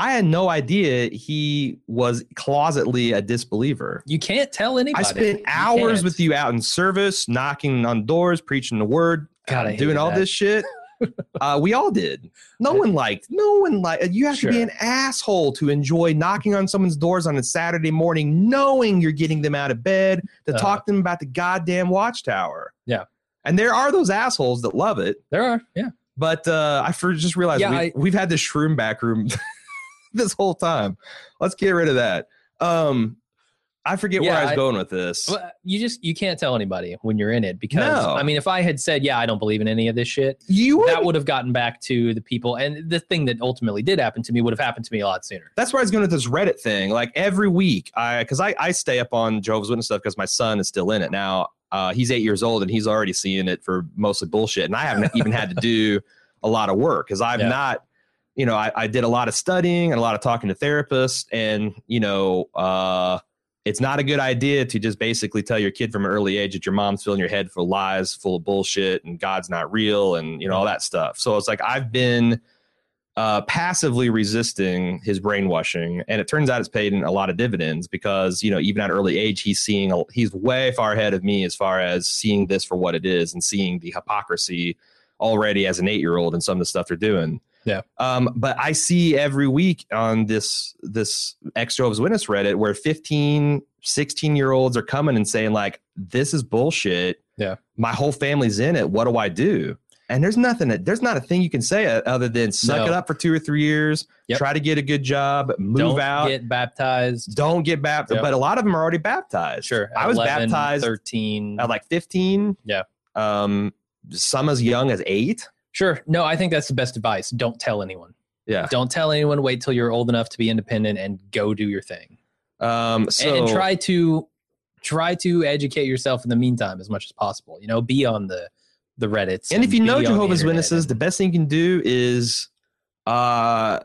I had no idea he was closetly a disbeliever. You can't tell anybody. I spent hours with you out in service, knocking on doors, preaching the word, God, uh, doing all that. this shit. (laughs) uh, we all did. No one liked. No one liked. You have to be an asshole to enjoy knocking on someone's doors on a Saturday morning, knowing you're getting them out of bed to Uh-huh. talk to them about the goddamn watchtower. Yeah. And there are those assholes that love it. There are. Yeah. But uh, I for, just realized Yeah, we, I- we've had this shroom back room (laughs) this whole time. Let's get rid of that. Um, I forget where I was I- going with this. You just you can't tell anybody when you're in it because No. I mean, if I had said, "Yeah, I don't believe in any of this shit," You would, that would have gotten back to the people, and the thing that ultimately did happen to me would have happened to me a lot sooner. that's where I was going with this Reddit thing. Like every week, I because I, I stay up on Jehovah's Witness stuff because my son is still in it now. Uh, he's eight years old and he's already seeing it for mostly bullshit, and I haven't (laughs) even had to do a lot of work because I've Yeah. not. You know, I, I did a lot of studying and a lot of talking to therapists, and you know, uh, it's not a good idea to just basically tell your kid from an early age that your mom's filling your head full of lies, full of bullshit, and God's not real, and you know all that stuff. So it's like I've been uh, passively resisting his brainwashing, and it turns out it's paid in a lot of dividends because you know even at early age he's seeing a, he's way far ahead of me as far as seeing this for what it is and seeing the hypocrisy already as an eight year old and some of the stuff they're doing. Yeah. Um, but I see every week on this this ex Jehovah's Witness Reddit where 15, 16 year olds are coming and saying like this is bullshit. Yeah. My whole family's in it. What do I do? And there's nothing that there's not a thing you can say uh, other than suck No. it up for two or three years, Yep. try to get a good job, move Don't out, get baptized. don't get baptized. Yep. But a lot of them are already baptized. Sure. I was 11, baptized 13. at like 15. Yeah. Um, some as young as eight. Sure. No, I think that's the best advice. Don't tell anyone. Yeah. Don't tell anyone. Wait till you're old enough to be independent and go do your thing. Um, so and, and try to try to educate yourself in the meantime as much as possible. You know, be on the the Reddits. and if you know the Jehovah's internet Witnesses, the best thing you can do is uh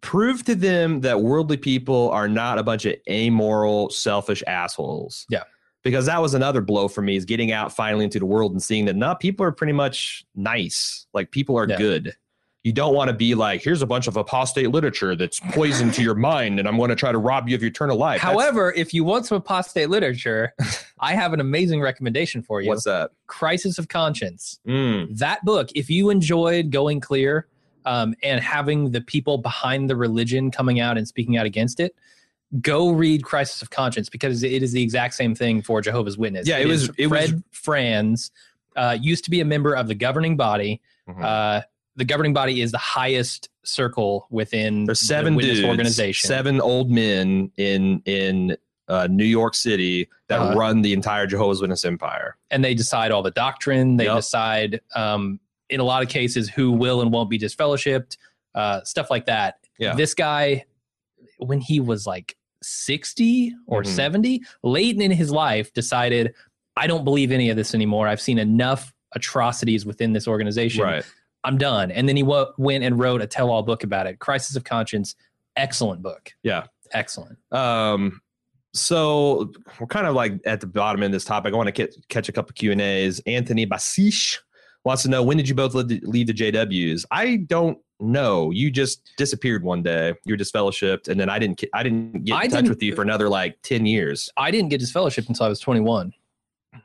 prove to them that worldly people are not a bunch of amoral, selfish assholes. Yeah. Because that was another blow for me is getting out finally into the world and seeing that not people are pretty much nice. Like people are Yeah. good. You don't want to be like, here's a bunch of apostate literature that's poison to your mind, and I'm going to try to rob you of your eternal life. That's- However, if you want some apostate literature, (laughs) I have an amazing recommendation for you. what's that? Crisis of Conscience. Mm, That book, if you enjoyed Going Clear um, and having the people behind the religion coming out and speaking out against it, go read Crisis of Conscience because it is the exact same thing for Jehovah's Witness. Yeah, it was- it was- Fred Franz uh, used to be a member of the governing body. mhm. Uh, the governing body is the highest circle within There's seven the dudes, organization. seven old men in in uh, New York City that Uh-huh. run the entire Jehovah's Witness empire. and they decide all the doctrine. They Yep. decide, um, in a lot of cases, who will and won't be disfellowshipped, uh, stuff like that. Yeah. This guy, when he was like 60 or Mhm. 70, late in his life, decided, I don't believe any of this anymore. I've seen enough atrocities within this organization. I'm done. And then he w- went and wrote a tell all book about it Crisis of Conscience. Excellent book. Yeah. Excellent. Um. So we're kind of like at the bottom end of this topic. I want to get, catch a couple Q and A's. Anthony Basish wants to know when did you both lead, lead the JWs? I don't know. You just disappeared one day. You were disfellowshipped, and then I didn't. I didn't get in I touch with you for another like ten years. I didn't get disfellowshipped until I was 21.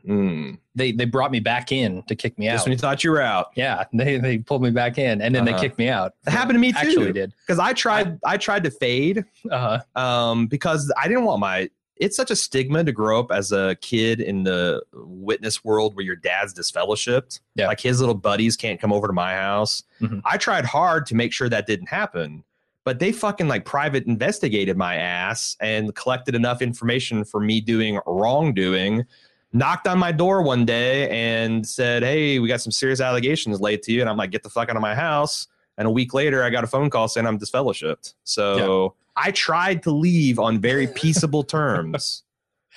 Mm. They, they brought me back in to kick me out. Just when you thought you were out. Yeah, they they pulled me back in, and then Uh-huh. they kicked me out. It happened to me too. Actually, did. because I tried. I tried to fade. Uh, um, because I didn't want my. It's such a stigma to grow up as a kid in the witness world where your dad's disfellowshipped. Yeah. Like his little buddies can't come over to my house. Mhm. I tried hard to make sure that didn't happen, but they fucking like private investigated my ass and collected enough information for me doing wrongdoing. Knocked on my door one day and said, Hey, we got some serious allegations laid to you. And I'm like, Get the fuck out of my house. And a week later, I got a phone call saying I'm disfellowshipped. So I tried to leave on very (laughs) peaceable terms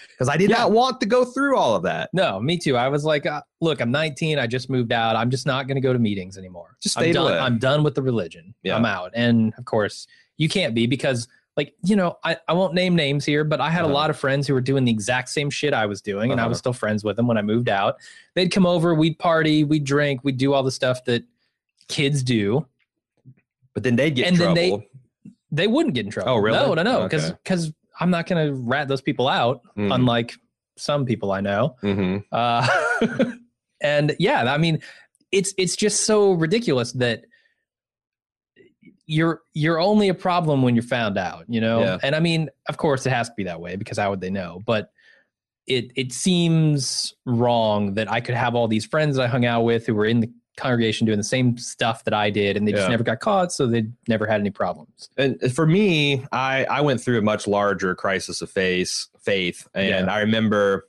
because I did Yeah. not want to go through all of that. no, me too. I was like, uh, look, I'm 19. I just moved out. I'm just not going to go to meetings anymore. Just I'm done. I'm done with the religion. Yeah. I'm out. And of course, you can't be because, like, you know, I, I won't name names here, but I had Uh-huh. a lot of friends who were doing the exact same shit I was doing, and I Uh-huh. was still friends with them when I moved out. They'd come over, we'd party, we'd drink, we'd do all the stuff that kids do. But then they'd get And in then they- They wouldn't get in trouble. Oh, really? No, no, no. Because Okay. I'm not going to rat those people out, Mhm. unlike some people I know. Mhm. Uh, (laughs) and yeah, I mean, it's it's just so ridiculous that you're you're only a problem when you're found out, you know. Yeah. And I mean, of course, it has to be that way because how would they know? But it it seems wrong that I could have all these friends that I hung out with who were in the congregation doing the same stuff that I did, and they just Yeah. never got caught, so they never had any problems. And uh, for me, I I went through a much larger crisis of faith. Faith, and Yeah. I remember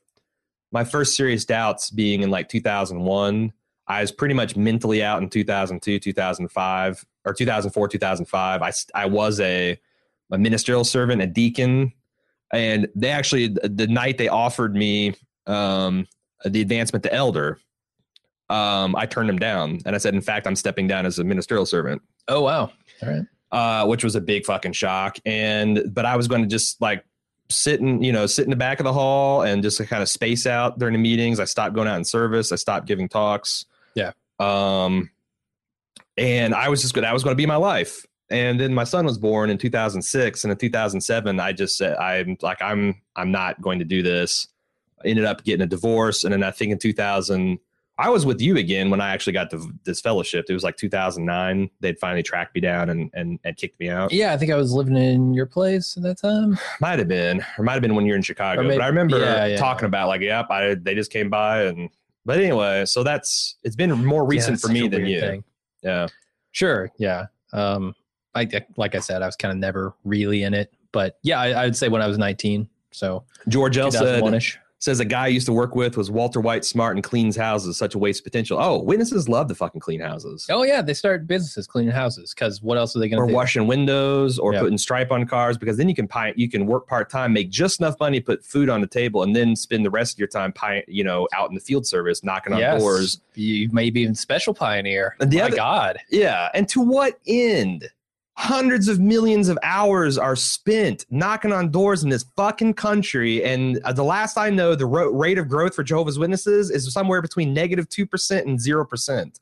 my first serious doubts being in like 2001. I was pretty much mentally out in 2002, 2005, or 2004, 2005. I, I was a a ministerial servant, a deacon, and they actually the the night they offered me um, the advancement to elder. Um, I turned them down, and I said, "In fact, I'm stepping down as a ministerial servant." Oh wow! All right. uh, which was a big fucking shock. And but I was going to just like sit in, you know, sit in the back of the hall and just kind of space out during the meetings. I stopped going out in service. I stopped giving talks. Yeah. Um, and I was just. That was going to be my life. And then my son was born in 2006, and in 2007, I just said, "I'm like, I'm, I'm not going to do this." I ended up getting a divorce, and then I think in 2000, I was with you again when I actually got the, this fellowship. It was like 2009. They'd finally tracked me down and and and kicked me out. Yeah, I think I was living in your place at that time. Might have been, or might have been when you're in Chicago. Maybe- but I remember yeah, yeah, talking about like, yep, I they just came by and. But anyway, so that's it's been more recent that's for me than you. thing. Yeah. Sure. Yeah. Um, I like I said, I was kind of never really in it, but yeah, I, I would say when I was 19. So George L said 2001ish. Says a guy I used to work with was Walter White, smart and cleans houses, such a waste of potential. Oh, witnesses love to fucking clean houses. Oh yeah, they start businesses cleaning houses because what else are they going or to do? Or washing windows or Yeah. putting stripe on cars because then you can pi- you can work part time, make just enough money, put food on the table, and then spend the rest of your time pi- you know out in the field service knocking on Yes. doors. You maybe even special pioneer. And the My other- God. Yeah, and to what end? Hundreds of millions of hours are spent knocking on doors in this fucking country, and uh, the last I know, the ro- rate of growth for Jehovah's Witnesses is somewhere between negative negative two percent and zero percent.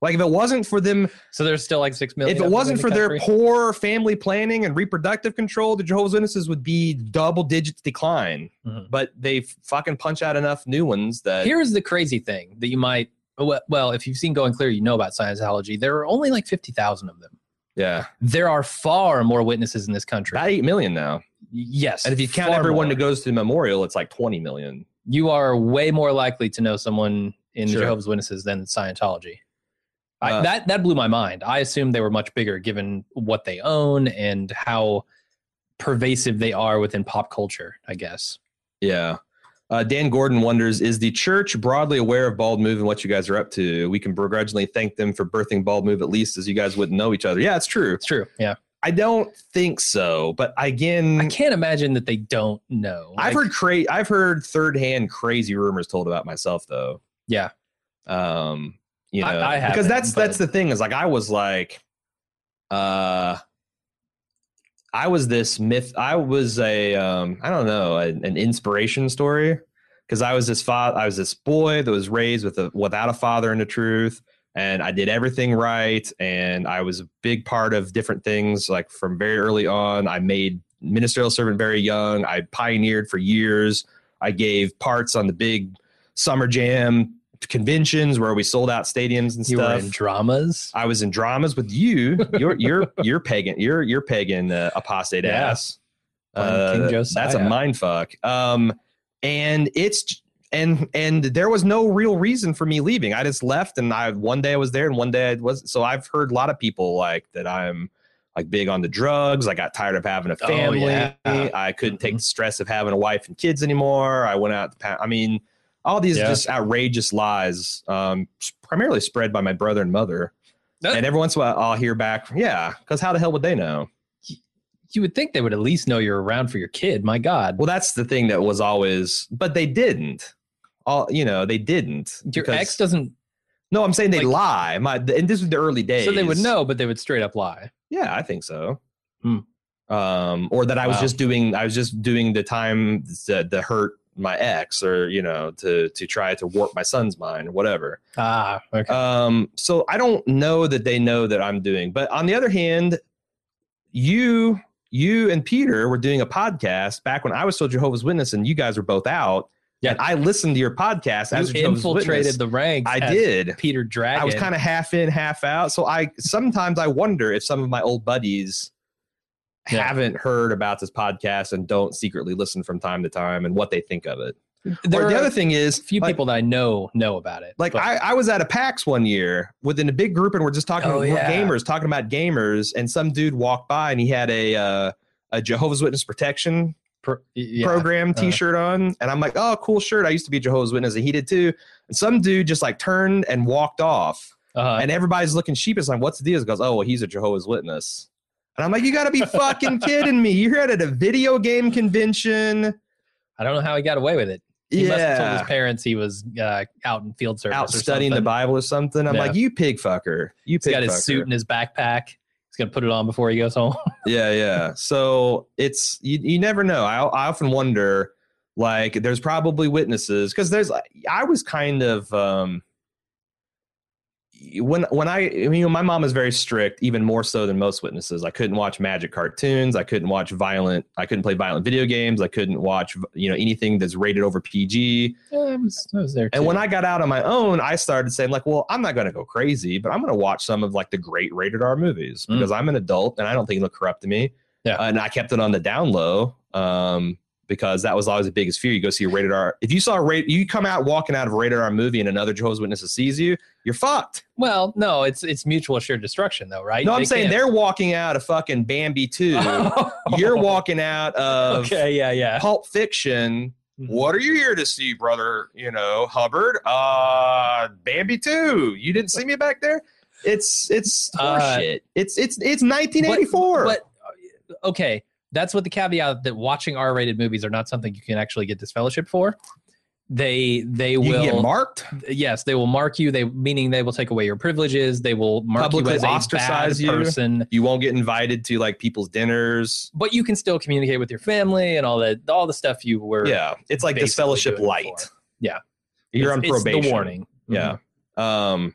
Like if it wasn't for them So there's still like six million. if it wasn't for the their poor family planning and reproductive control, the Jehovah's Witnesses would be double digits decline. Mhm. But they fucking punch out enough new ones that Here's the crazy thing that you might. Well, if you've seen Going Clear, you know about Scientology. There are only like fifty thousand of them. Yeah, There are far more witnesses in this country. about eight million now. yes, And if you count everyone more. that goes to the memorial, it's like twenty million. you are way more likely to know someone in Sure. Jehovah's Witnesses than Scientology. I, Uh, that that blew my mind. I assumed they were much bigger, given what they own and how pervasive they are within pop culture. I guess. Yeah. Uh, Dan Gordon wonders Is the church broadly aware of Bald Move and what you guys are up to? We can begrudgingly thank them for birthing Bald Move, at least as you guys wouldn't know each other. Yeah, it's true. It's true. Yeah, I don't think so. But again, I can't imagine that they don't know. I've Like, heard cra- I've heard third hand crazy rumors told about myself though. Yeah, Um, you know, I- I because that's that's the thing is like I was like, uh, I was this myth. I was a um, I don't know, a, an inspiration story because I was this father. I was this boy that was raised with a without a father in the truth. And I did everything right, and I was a big part of different things. Like from very early on, I made ministerial servant very young. I pioneered for years. I gave parts on the big summer jam conventions where we sold out stadiums and you were stuff. in dramas. I was in dramas with you. You're you're you're pagan. You're you're pagan uh, apostate Yeah. ass. King Uh, that's a mind fuck. Um, and it's and and there was no real reason for me leaving. I just left, and I one day I was there, and one day I was. So I've heard a lot of people like that. I'm like big on the drugs. I got tired of having a Oh, family. yeah. I couldn't take Mhm. the stress of having a wife and kids anymore. I went out. To, I mean, all these Yeah. just outrageous lies, um, primarily spread by my brother and mother. That- and every once in a while, I'll hear back, yeah, because how the hell would they know? you would think they would at least know you're around for your kid. My God, Well, that's the thing that was always, but they didn't. All you know, they didn't. your because- ex doesn't. No, I'm saying they like- lie. My and this was the early days, So they would know, but they would straight up lie. Yeah, I think so. Hmm. Um, or that I was Wow. just doing, I was just doing the time the, to hurt my ex, or you know, to to try to warp my son's mind, whatever. Ah, okay. Um, so I don't know that they know that I'm doing. But on the other hand, you you and Peter were doing a podcast back when I was still Jehovah's Witness, and you guys were both out. Yeah. And I listened to your podcast as a you infiltrated Witness. the ranks. I did. Peter Dragon. I was kind of half in, half out. So I sometimes I wonder if some of my old buddies Yeah. haven't heard about this podcast and don't secretly listen from time to time and what they think of it. There or the other thing is, a few like, people that I know know about it. like I, I was at a PAX one year within a big group and we're just talking Oh, yeah. gamers talking about gamers and some dude walked by and he had a uh, a Jehovah's Witness protection Pro- yeah. program uh. t-shirt on and I'm like oh cool shirt I used to be a Jehovah's Witness and he did too and some dude just like turned and walked off Uh-huh. and everybody's looking sheepish like what's the deal he goes oh well he's a Jehovah's Witness and I'm like you got to be fucking kidding me you're at a video game convention I don't know how he got away with it. He must have told his parents he was uh, out in field service. out or studying the. Bible or something I'm Yeah. like you pig fucker you He's pig got his suit and his backpack. He's gonna put it on before he goes home. (laughs) yeah yeah so it's you, you never know I, I often wonder like there's probably witnesses because there's i was kind of um when when I, I mean, my mom is very strict, even more so than most witnesses. I couldn't watch magic cartoons. I couldn't watch violent. I couldn't play violent video games. I couldn't watch you know anything that's rated over PG. Yeah, I was, I was there. And when I got out on my own, I started saying like, well, I'm not going to go crazy, but I'm going to watch some of like the great rated R movies Mm. because I'm an adult and I don't think it'll corrupt to me. Yeah. and I kept it on the down low. Um, because that was always the biggest fear. You go see a rated R. If you saw a rate, you come out walking out of a rated R movie and another Jehovah's Witnesses sees you, you're fucked. well, no, it's it's mutual assured destruction though, right? No, I'm They saying can't- they're walking out of fucking Bambi 2. (laughs) You're walking out of okay, yeah, yeah. Pulp Fiction. Mhm. What are you here to see, brother? You know, Hubbard. Uh Bambi 2. You didn't see me back there? It's it's Uh, horseshit. it's it's it's 1984. But, uh, okay, that's what the caveat that watching R-rated movies are not something you can actually get disfellowship for. They they you will get marked. yes they will mark you. They meaning they will take away your privileges. They will mark Publicly you as a ostracize bad you. person. You won't get invited to like people's dinners. But you can still communicate with your family and all that all the stuff you were. Yeah, it's like disfellowship light. before. Yeah. You're It's- on it's probation. the warning. Yeah. Mhm. Um,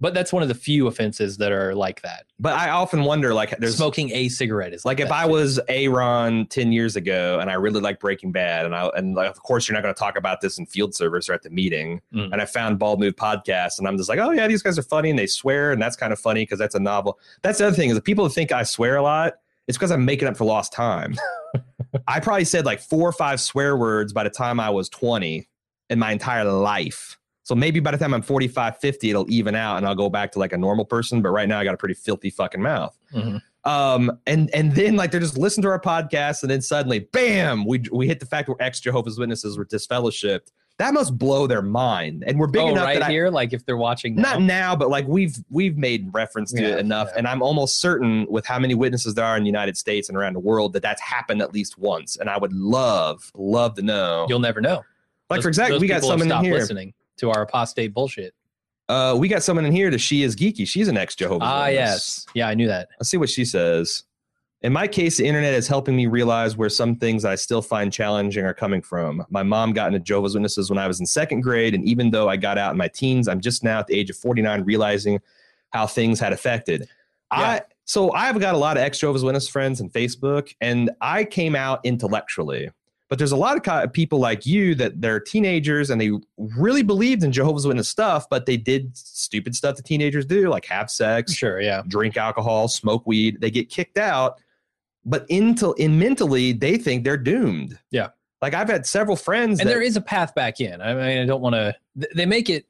But that's one of the few offenses that are like that. but I often wonder, like, there's Smoking a cigarette is like if I was Aaron ten years ago and I really like Breaking Bad, and I and like, of course you're not going to talk about this in field service or at the meeting, Mm. and I found Bald Move podcast, and I'm just like, oh yeah, these guys are funny and they swear, and that's kind of funny because that's a novel. That's the other thing is that people think I swear a lot. It's because I'm making up for lost time. (laughs) I probably said like four or five swear words by the time I was 20 in my entire life. So maybe by the time I'm 45, 50, it'll even out and I'll go back to like a normal person. But right now I got a pretty filthy fucking mouth. Mhm. Um, and and then like they're just listening to our podcast, and then suddenly, bam, we we hit the fact we're ex Jehovah's Witnesses, we're disfellowshipped. That must blow their mind. And we're big oh, enough right that I, here, like if they're watching now. not now, but like we've we've made reference to Yeah, it enough, yeah. and I'm almost certain with how many witnesses there are in the United States and around the world that that's happened at least once. And I would love love to know. You'll never know. like Those- for example, we got someone in here. listening to our apostate bullshit. Uh, we got someone in here that she is geeky. She's an ex Jehovah's Ah, Witness. yes, yeah, I knew that. Let's see what she says. In my case, the internet is helping me realize where some things I still find challenging are coming from. My mom got into Jehovah's Witnesses when I was in second grade, and even though I got out in my teens, I'm just now at the age of 49 realizing how things had affected. I so I've got a lot of ex Jehovah's Witness friends on Facebook, and I came out intellectually. But there's a lot of people like you that they're teenagers and they really believed in Jehovah's Witness stuff, but they did stupid stuff that teenagers do, like have sex, Sure, yeah. drink alcohol, smoke weed. They get kicked out, but into in mentally they think they're doomed. Yeah. like I've had several friends, And that, there is a path back in. I mean, I don't want to. They make it,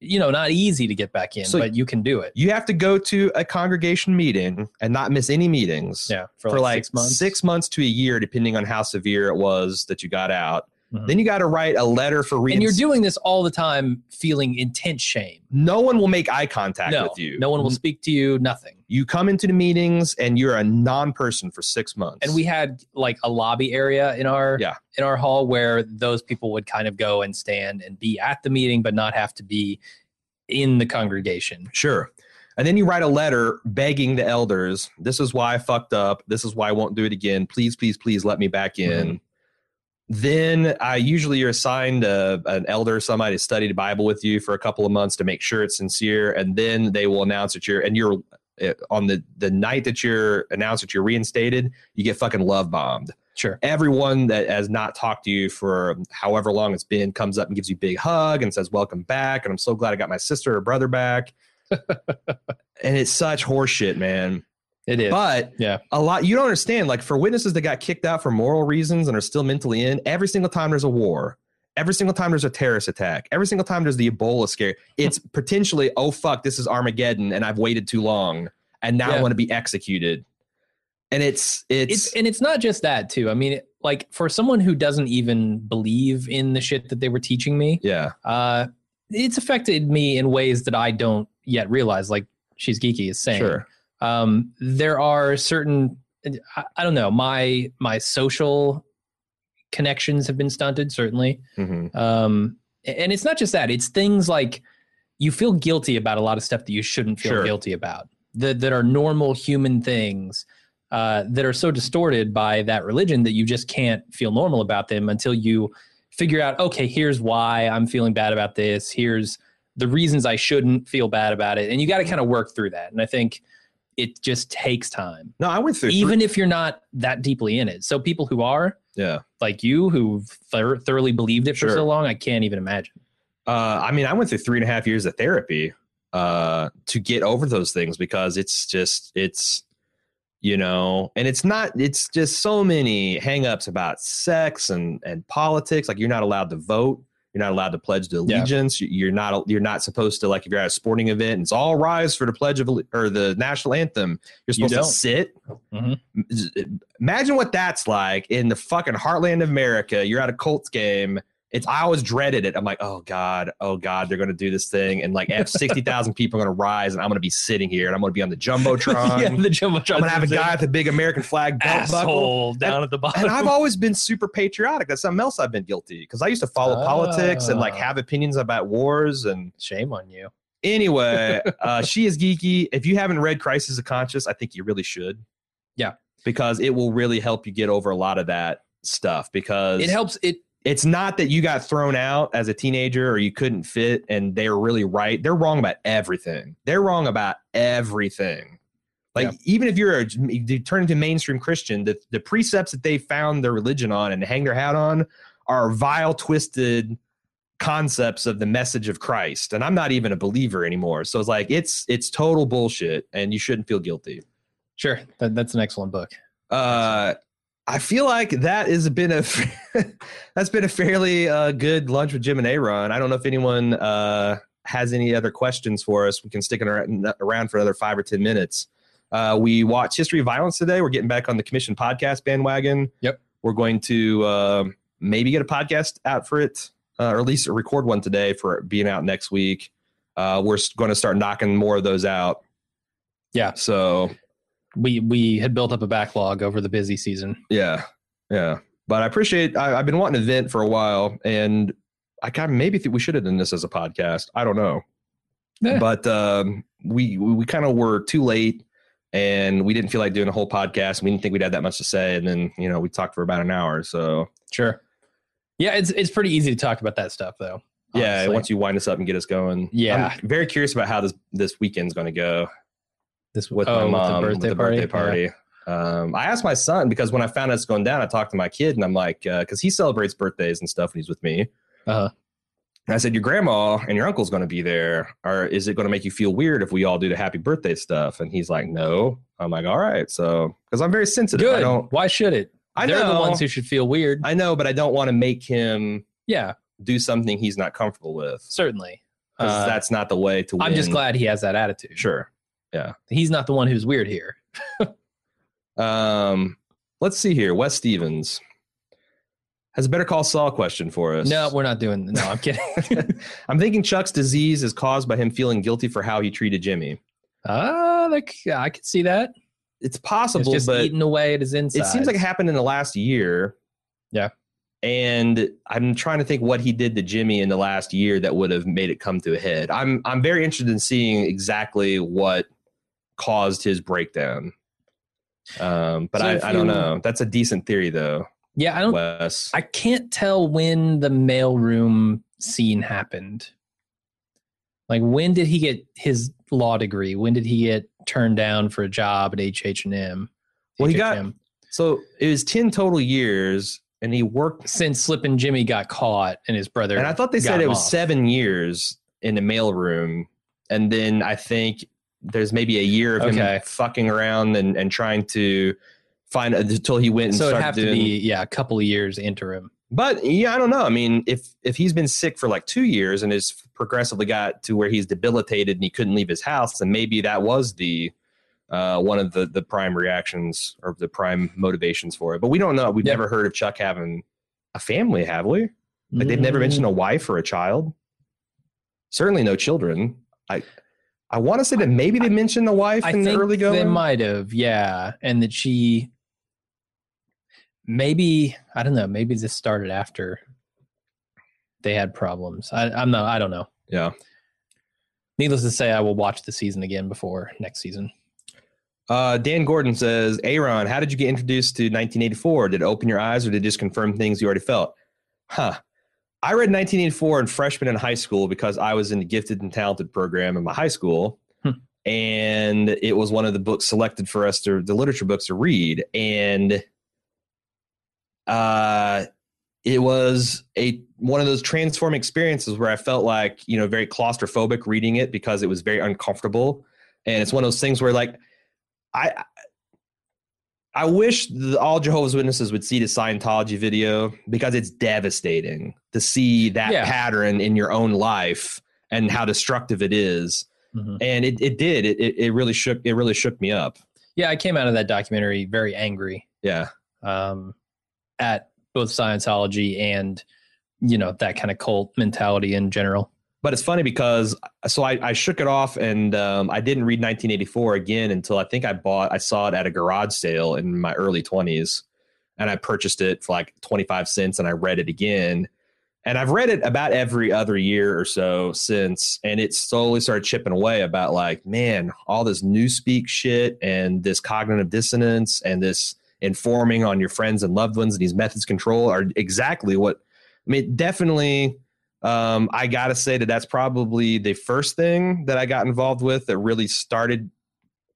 you know, not easy to get back in, So- but you can do it. you have to go to a congregation meeting and not miss any meetings. Yeah, For, like, six months. six months. to a year, depending on how severe it was that you got out. Mhm. Then you got to write a letter for And you're doing this all the time, feeling intense shame. No one will make eye contact No, with you. no one will speak to you. Nothing. You come into the meetings and you're a non-person for six months. and we had like a lobby area in our Yeah. in our hall where those people would kind of go and stand and be at the meeting but not have to be in the congregation Sure. And then you write a letter begging the elders, this is why I fucked up. This is why I won't do it again. Please, please, please let me back in. Mhm. Then I usually you're assigned a, an elder, somebody to study the Bible with you for a couple of months to make sure it's sincere. And then they will announce that you're, and you're uh, on the, the night that you're announced that you're reinstated, you get fucking love bombed. sure Everyone that has not talked to you for however long it's been comes up and gives you a big hug and says, Welcome back. And I'm so glad I got my sister or brother back. (laughs) and it's such horseshit, man. It is But yeah a lot you don't understand. Like for witnesses that got kicked out for moral reasons and are still mentally in, every single time there's a war, every single time there's a terrorist attack, every single time there's the Ebola scare, it's (laughs) potentially, oh fuck, this is Armageddon and I've waited too long and now I want to be executed. And it's it's, it's and it's not just that too i mean like for someone who doesn't even believe in the shit that they were teaching me yeah. uh it's affected me in ways that i don't yet realize like she's geeky is saying Sure. Um, there are certain I, I don't know my my social connections have been stunted certainly hmm um, and it's not just that it's things like you feel guilty about a lot of stuff that you shouldn't feel Sure. guilty about that that are normal human things uh, that are so distorted by that religion that you just can't feel normal about them until you figure out okay here's why i'm feeling bad about this here's the reasons I shouldn't feel bad about it. And you got to kind of work through that. And I think it just takes time, No, I went through even if you're not that deeply in it. So people who are yeah. like you, who've thor- thoroughly believed it for Sure. so long, I can't even imagine. Uh, I mean, I went through three and a half years of therapy uh, to get over those things because it's just it's you know, and it's not. It's just so many hangups about sex and and politics. Like you're not allowed to vote. You're not allowed to pledge to allegiance. You- You're not. You're not supposed to like if you're at a sporting event. and It's all rise for the pledge of or the national anthem. You're You supposed to don't. sit. Mhm. Imagine what that's like in the fucking heartland of America. You're at a Colts game. It's I always dreaded it. I'm like, oh god, oh god, they're gonna do this thing, and like sixty thousand people are gonna rise, and I'm gonna be sitting here, and I'm gonna be on the (laughs) jumbotron. yeah, the jumbotron. I'm gonna have a guy with a big American flag belt buckle. down at the bottom. And I've always been super patriotic. That's something else I've been guilty because I used to follow politics and like Ah. have opinions about wars. And Shame on you. anyway, (laughs) uh, she is geeky. If you haven't read Crisis of Conscience, I think you really should. Yeah. because it will really help you get over a lot of that stuff. Because It helps. It it's not that you got thrown out as a teenager or you couldn't fit and they're really right. They're wrong about everything. They're wrong about everything. Like Yeah. even if you're a you turn into mainstream Christian, the, the precepts that they found their religion on and hang their hat on are vile, twisted concepts of the message of Christ. And I'm not even a believer anymore. So it's like it's it's total bullshit and you shouldn't feel guilty. sure that, that's an excellent book. Uh, I feel like that has been a (laughs) that's been a fairly uh, good lunch with Jim and Aaron. I don't know if anyone uh, has any other questions for us. We can stick around, for another five or ten minutes. Uh, we watched History of Violence today. We're getting back on the Commission podcast bandwagon. Yep. We're going to um maybe get a podcast out for it, uh, or at least record one today for being out next week. Uh, we're going to start knocking more of those out. Yeah. So We we had built up a backlog over the busy season. Yeah, yeah. But I appreciate. I, I've been wanting to vent for a while, and I kind of maybe think we should have done this as a podcast. I don't know, Yeah. but um, we we, we kind of were too late, and we didn't feel like doing a whole podcast. We didn't think we'd have that much to say, and then you know we talked for about an hour. So Sure. Yeah, it's it's pretty easy to talk about that stuff though. yeah, once you wind us up and get us going, Yeah. I'm very curious about how this this weekend's going to go this with oh, my mom with the birthday party. party. Um, I asked my son because when I found out it's going down, I talked to my kid and I'm like, because he celebrates birthdays and stuff when he's with me. Uh-huh. And I said, Your grandma and your uncle's going to be there. Or is it going to make you feel weird if we all do the happy birthday stuff? And he's like, No. I'm like, All right. So, because I'm very sensitive. I Good. don't, Why should it? I They're know, the ones who should feel weird. I know, but I don't want to make him yeah, do something he's not comfortable with. Certainly. Uh, that's not the way to win. I'm just glad he has that attitude. Sure. Yeah, he's not the one who's weird here. (laughs) Um, let's see here. Wes Stevens has a better call Saul question for us. No, we're not doing. No, I'm kidding. (laughs) I'm thinking Chuck's disease is caused by him feeling guilty for how he treated Jimmy. Ah, like I could see that. It's It's possible, just but eating away at his inside. it seems like it happened in the last year. Yeah. And I'm trying to think what he did to Jimmy in the last year that would have made it come to a head. I'm I'm very interested in seeing exactly what caused his breakdown. Um, but So I, I don't you- know. That's a decent theory though, Yeah, I don't. Wes. I can't tell when the mailroom scene happened. Like when did he get his law degree? When did he get turned down for a job at HH and M? Well, he got- so it was 10 total years and he worked since Slippin' Jimmy got caught and his brother. and I thought they said it was off. seven years in the mailroom. And then I think there's maybe a year of Okay. him fucking around and, and trying to find until he went and So it'd have doing. to be yeah, a couple of years interim. But yeah, I don't know. I mean, if if he's been sick for like two years and has progressively got to where he's debilitated and he couldn't leave his house, then maybe that was the uh, one of the the prime reactions or the prime motivations for it. But we don't know. We've Yeah. never heard of Chuck having a family, have we? Like they've never Mm, mentioned a wife or a child. Certainly no children. I I want to say that maybe they mentioned the wife I in the early early they might have, yeah, and that she maybe I don't know. Maybe this started after they had problems. I, I'm not. I don't know. Yeah. Needless to say, I will watch the season again before next season. Uh, Dan Gordon says, Aaron, how did you get introduced to 1984? Did it open your eyes or did it just confirm things you already felt? Huh. I read 1984 in freshman in high school because I was in the gifted and talented program in my high school. Hmm. And it was one of the books selected for us to the literature books to read. And uh it was a one of those transform experiences where I felt like, you know, very claustrophobic reading it because it was very uncomfortable. And it's one of those things where like I I wish the, all Jehovah's Witnesses would see the Scientology video because it's devastating to see that Yeah. pattern in your own life and how destructive it is. Mhm. And it, it did. It, it it really shook it really shook me up. Yeah, I came out of that documentary very angry Yeah. um, at both Scientology and you know that kind of cult mentality in general. But it's funny because so I, I shook it off and um, I didn't read 1984 again until I think I bought I saw it at a garage sale in my early 20s and I purchased it for like 25 cents and I read it again. And I've read it about every other year or so since and it slowly started chipping away about like man all this newspeak shit and this cognitive dissonance and this informing on your friends and loved ones and these methods control are exactly what I mean definitely um, I gotta say that that's probably the first thing that I got involved with that really started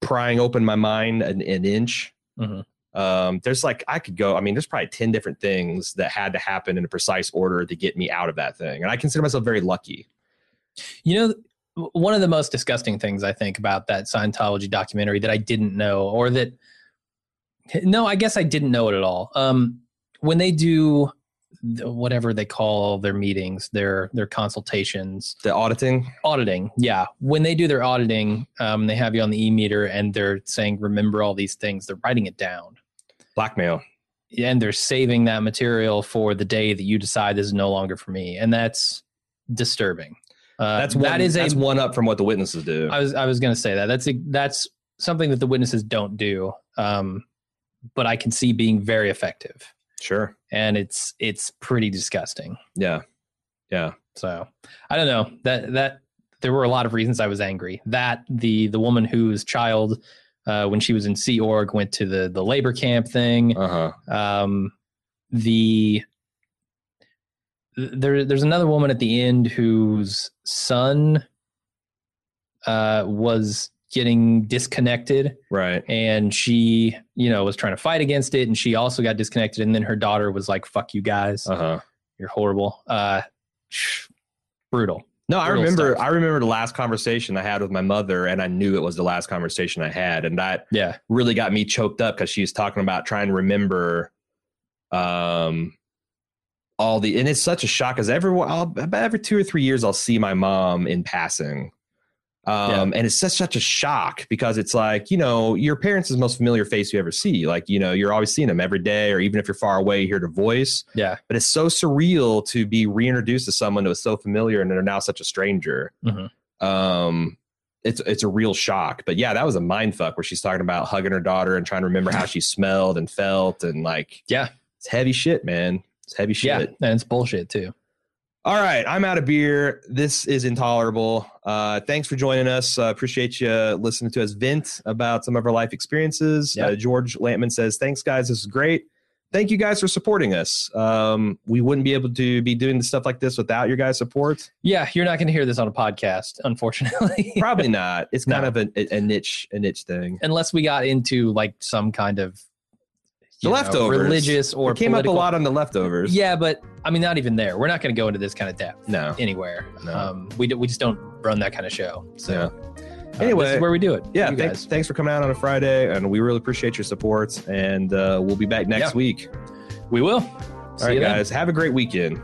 prying open my mind an, an inch. Mhm. Um, there's like I could go. I mean, there's probably ten different things that had to happen in a precise order to get me out of that thing, and I consider myself very lucky. You know, one of the most disgusting things I think about that Scientology documentary that I didn't know, or that no, I guess I didn't know it at all. Um, when they do whatever they call their meetings, their their consultations, The auditing, auditing, yeah. When they do their auditing, um, they have you on the e meter and they're saying, "Remember all these things." They're writing it down, blackmail. and they're saving that material for the day that you decide this is no longer for me, and that's disturbing. Uh, That's one, that is a one up from what the witnesses do. I was I was going to say that that's a, that's something that the witnesses don't do, um, but I can see being very effective, sure. And it's it's pretty disgusting. Yeah. Yeah. So I don't know that that there were a lot of reasons I was angry. That the the woman whose child uh, when she was in Sea Org went to the the labor camp thing. Uh huh. Um, the there there's another woman at the end whose son uh, was getting disconnected Right. and she you know was trying to fight against it and she also got disconnected and then her daughter was like fuck you guys Uh huh. you're horrible uh brutal No, I remember. stuff. I remember the last conversation I had with my mother, and I knew it was the last conversation I had, and that yeah really got me choked up because she was talking about trying to remember, um, all the. And it's such a shock because every about every two or three years I'll see my mom in passing, um, and it's such such a shock because it's like you know your parents' is the most familiar face you ever see. Like you know you're always seeing them every day, or even if you're far away, you hear their voice yeah but it's so surreal to be reintroduced to someone that was so familiar and they're now such a stranger. Mhm. Um, it's it's a real shock. But yeah, that was a mind fuck where she's talking about hugging her daughter and trying to remember how she smelled and felt and like yeah it's heavy shit, man. It's heavy shit. yeah and it's bullshit too All right, I'm out of beer. This is intolerable. Uh, thanks for joining us. Uh, appreciate you listening to us vent about some of our life experiences. Yeah. Uh, George Lampman says, "Thanks, guys. This is great. Thank you guys for supporting us. Um, we wouldn't be able to be doing stuff like this without your guys' support. yeah you're not going to hear this on a podcast unfortunately (laughs) Probably not. It's kind No. of a, a niche, a niche thing. unless we got into like some kind of The you know, leftovers. religious or it came political. up a lot on the leftovers. Yeah, but I mean, not even there. We're not going to go into this kind of depth No. anywhere. No. Um, we do, we just don't run that kind of show. So Yeah. uh, Anyway, this is where we do it. Yeah, thanks, guys. thanks for coming out on a Friday, and we really appreciate your support. And uh, we'll be back next Yeah. week. we will. All right, guys, have a great weekend.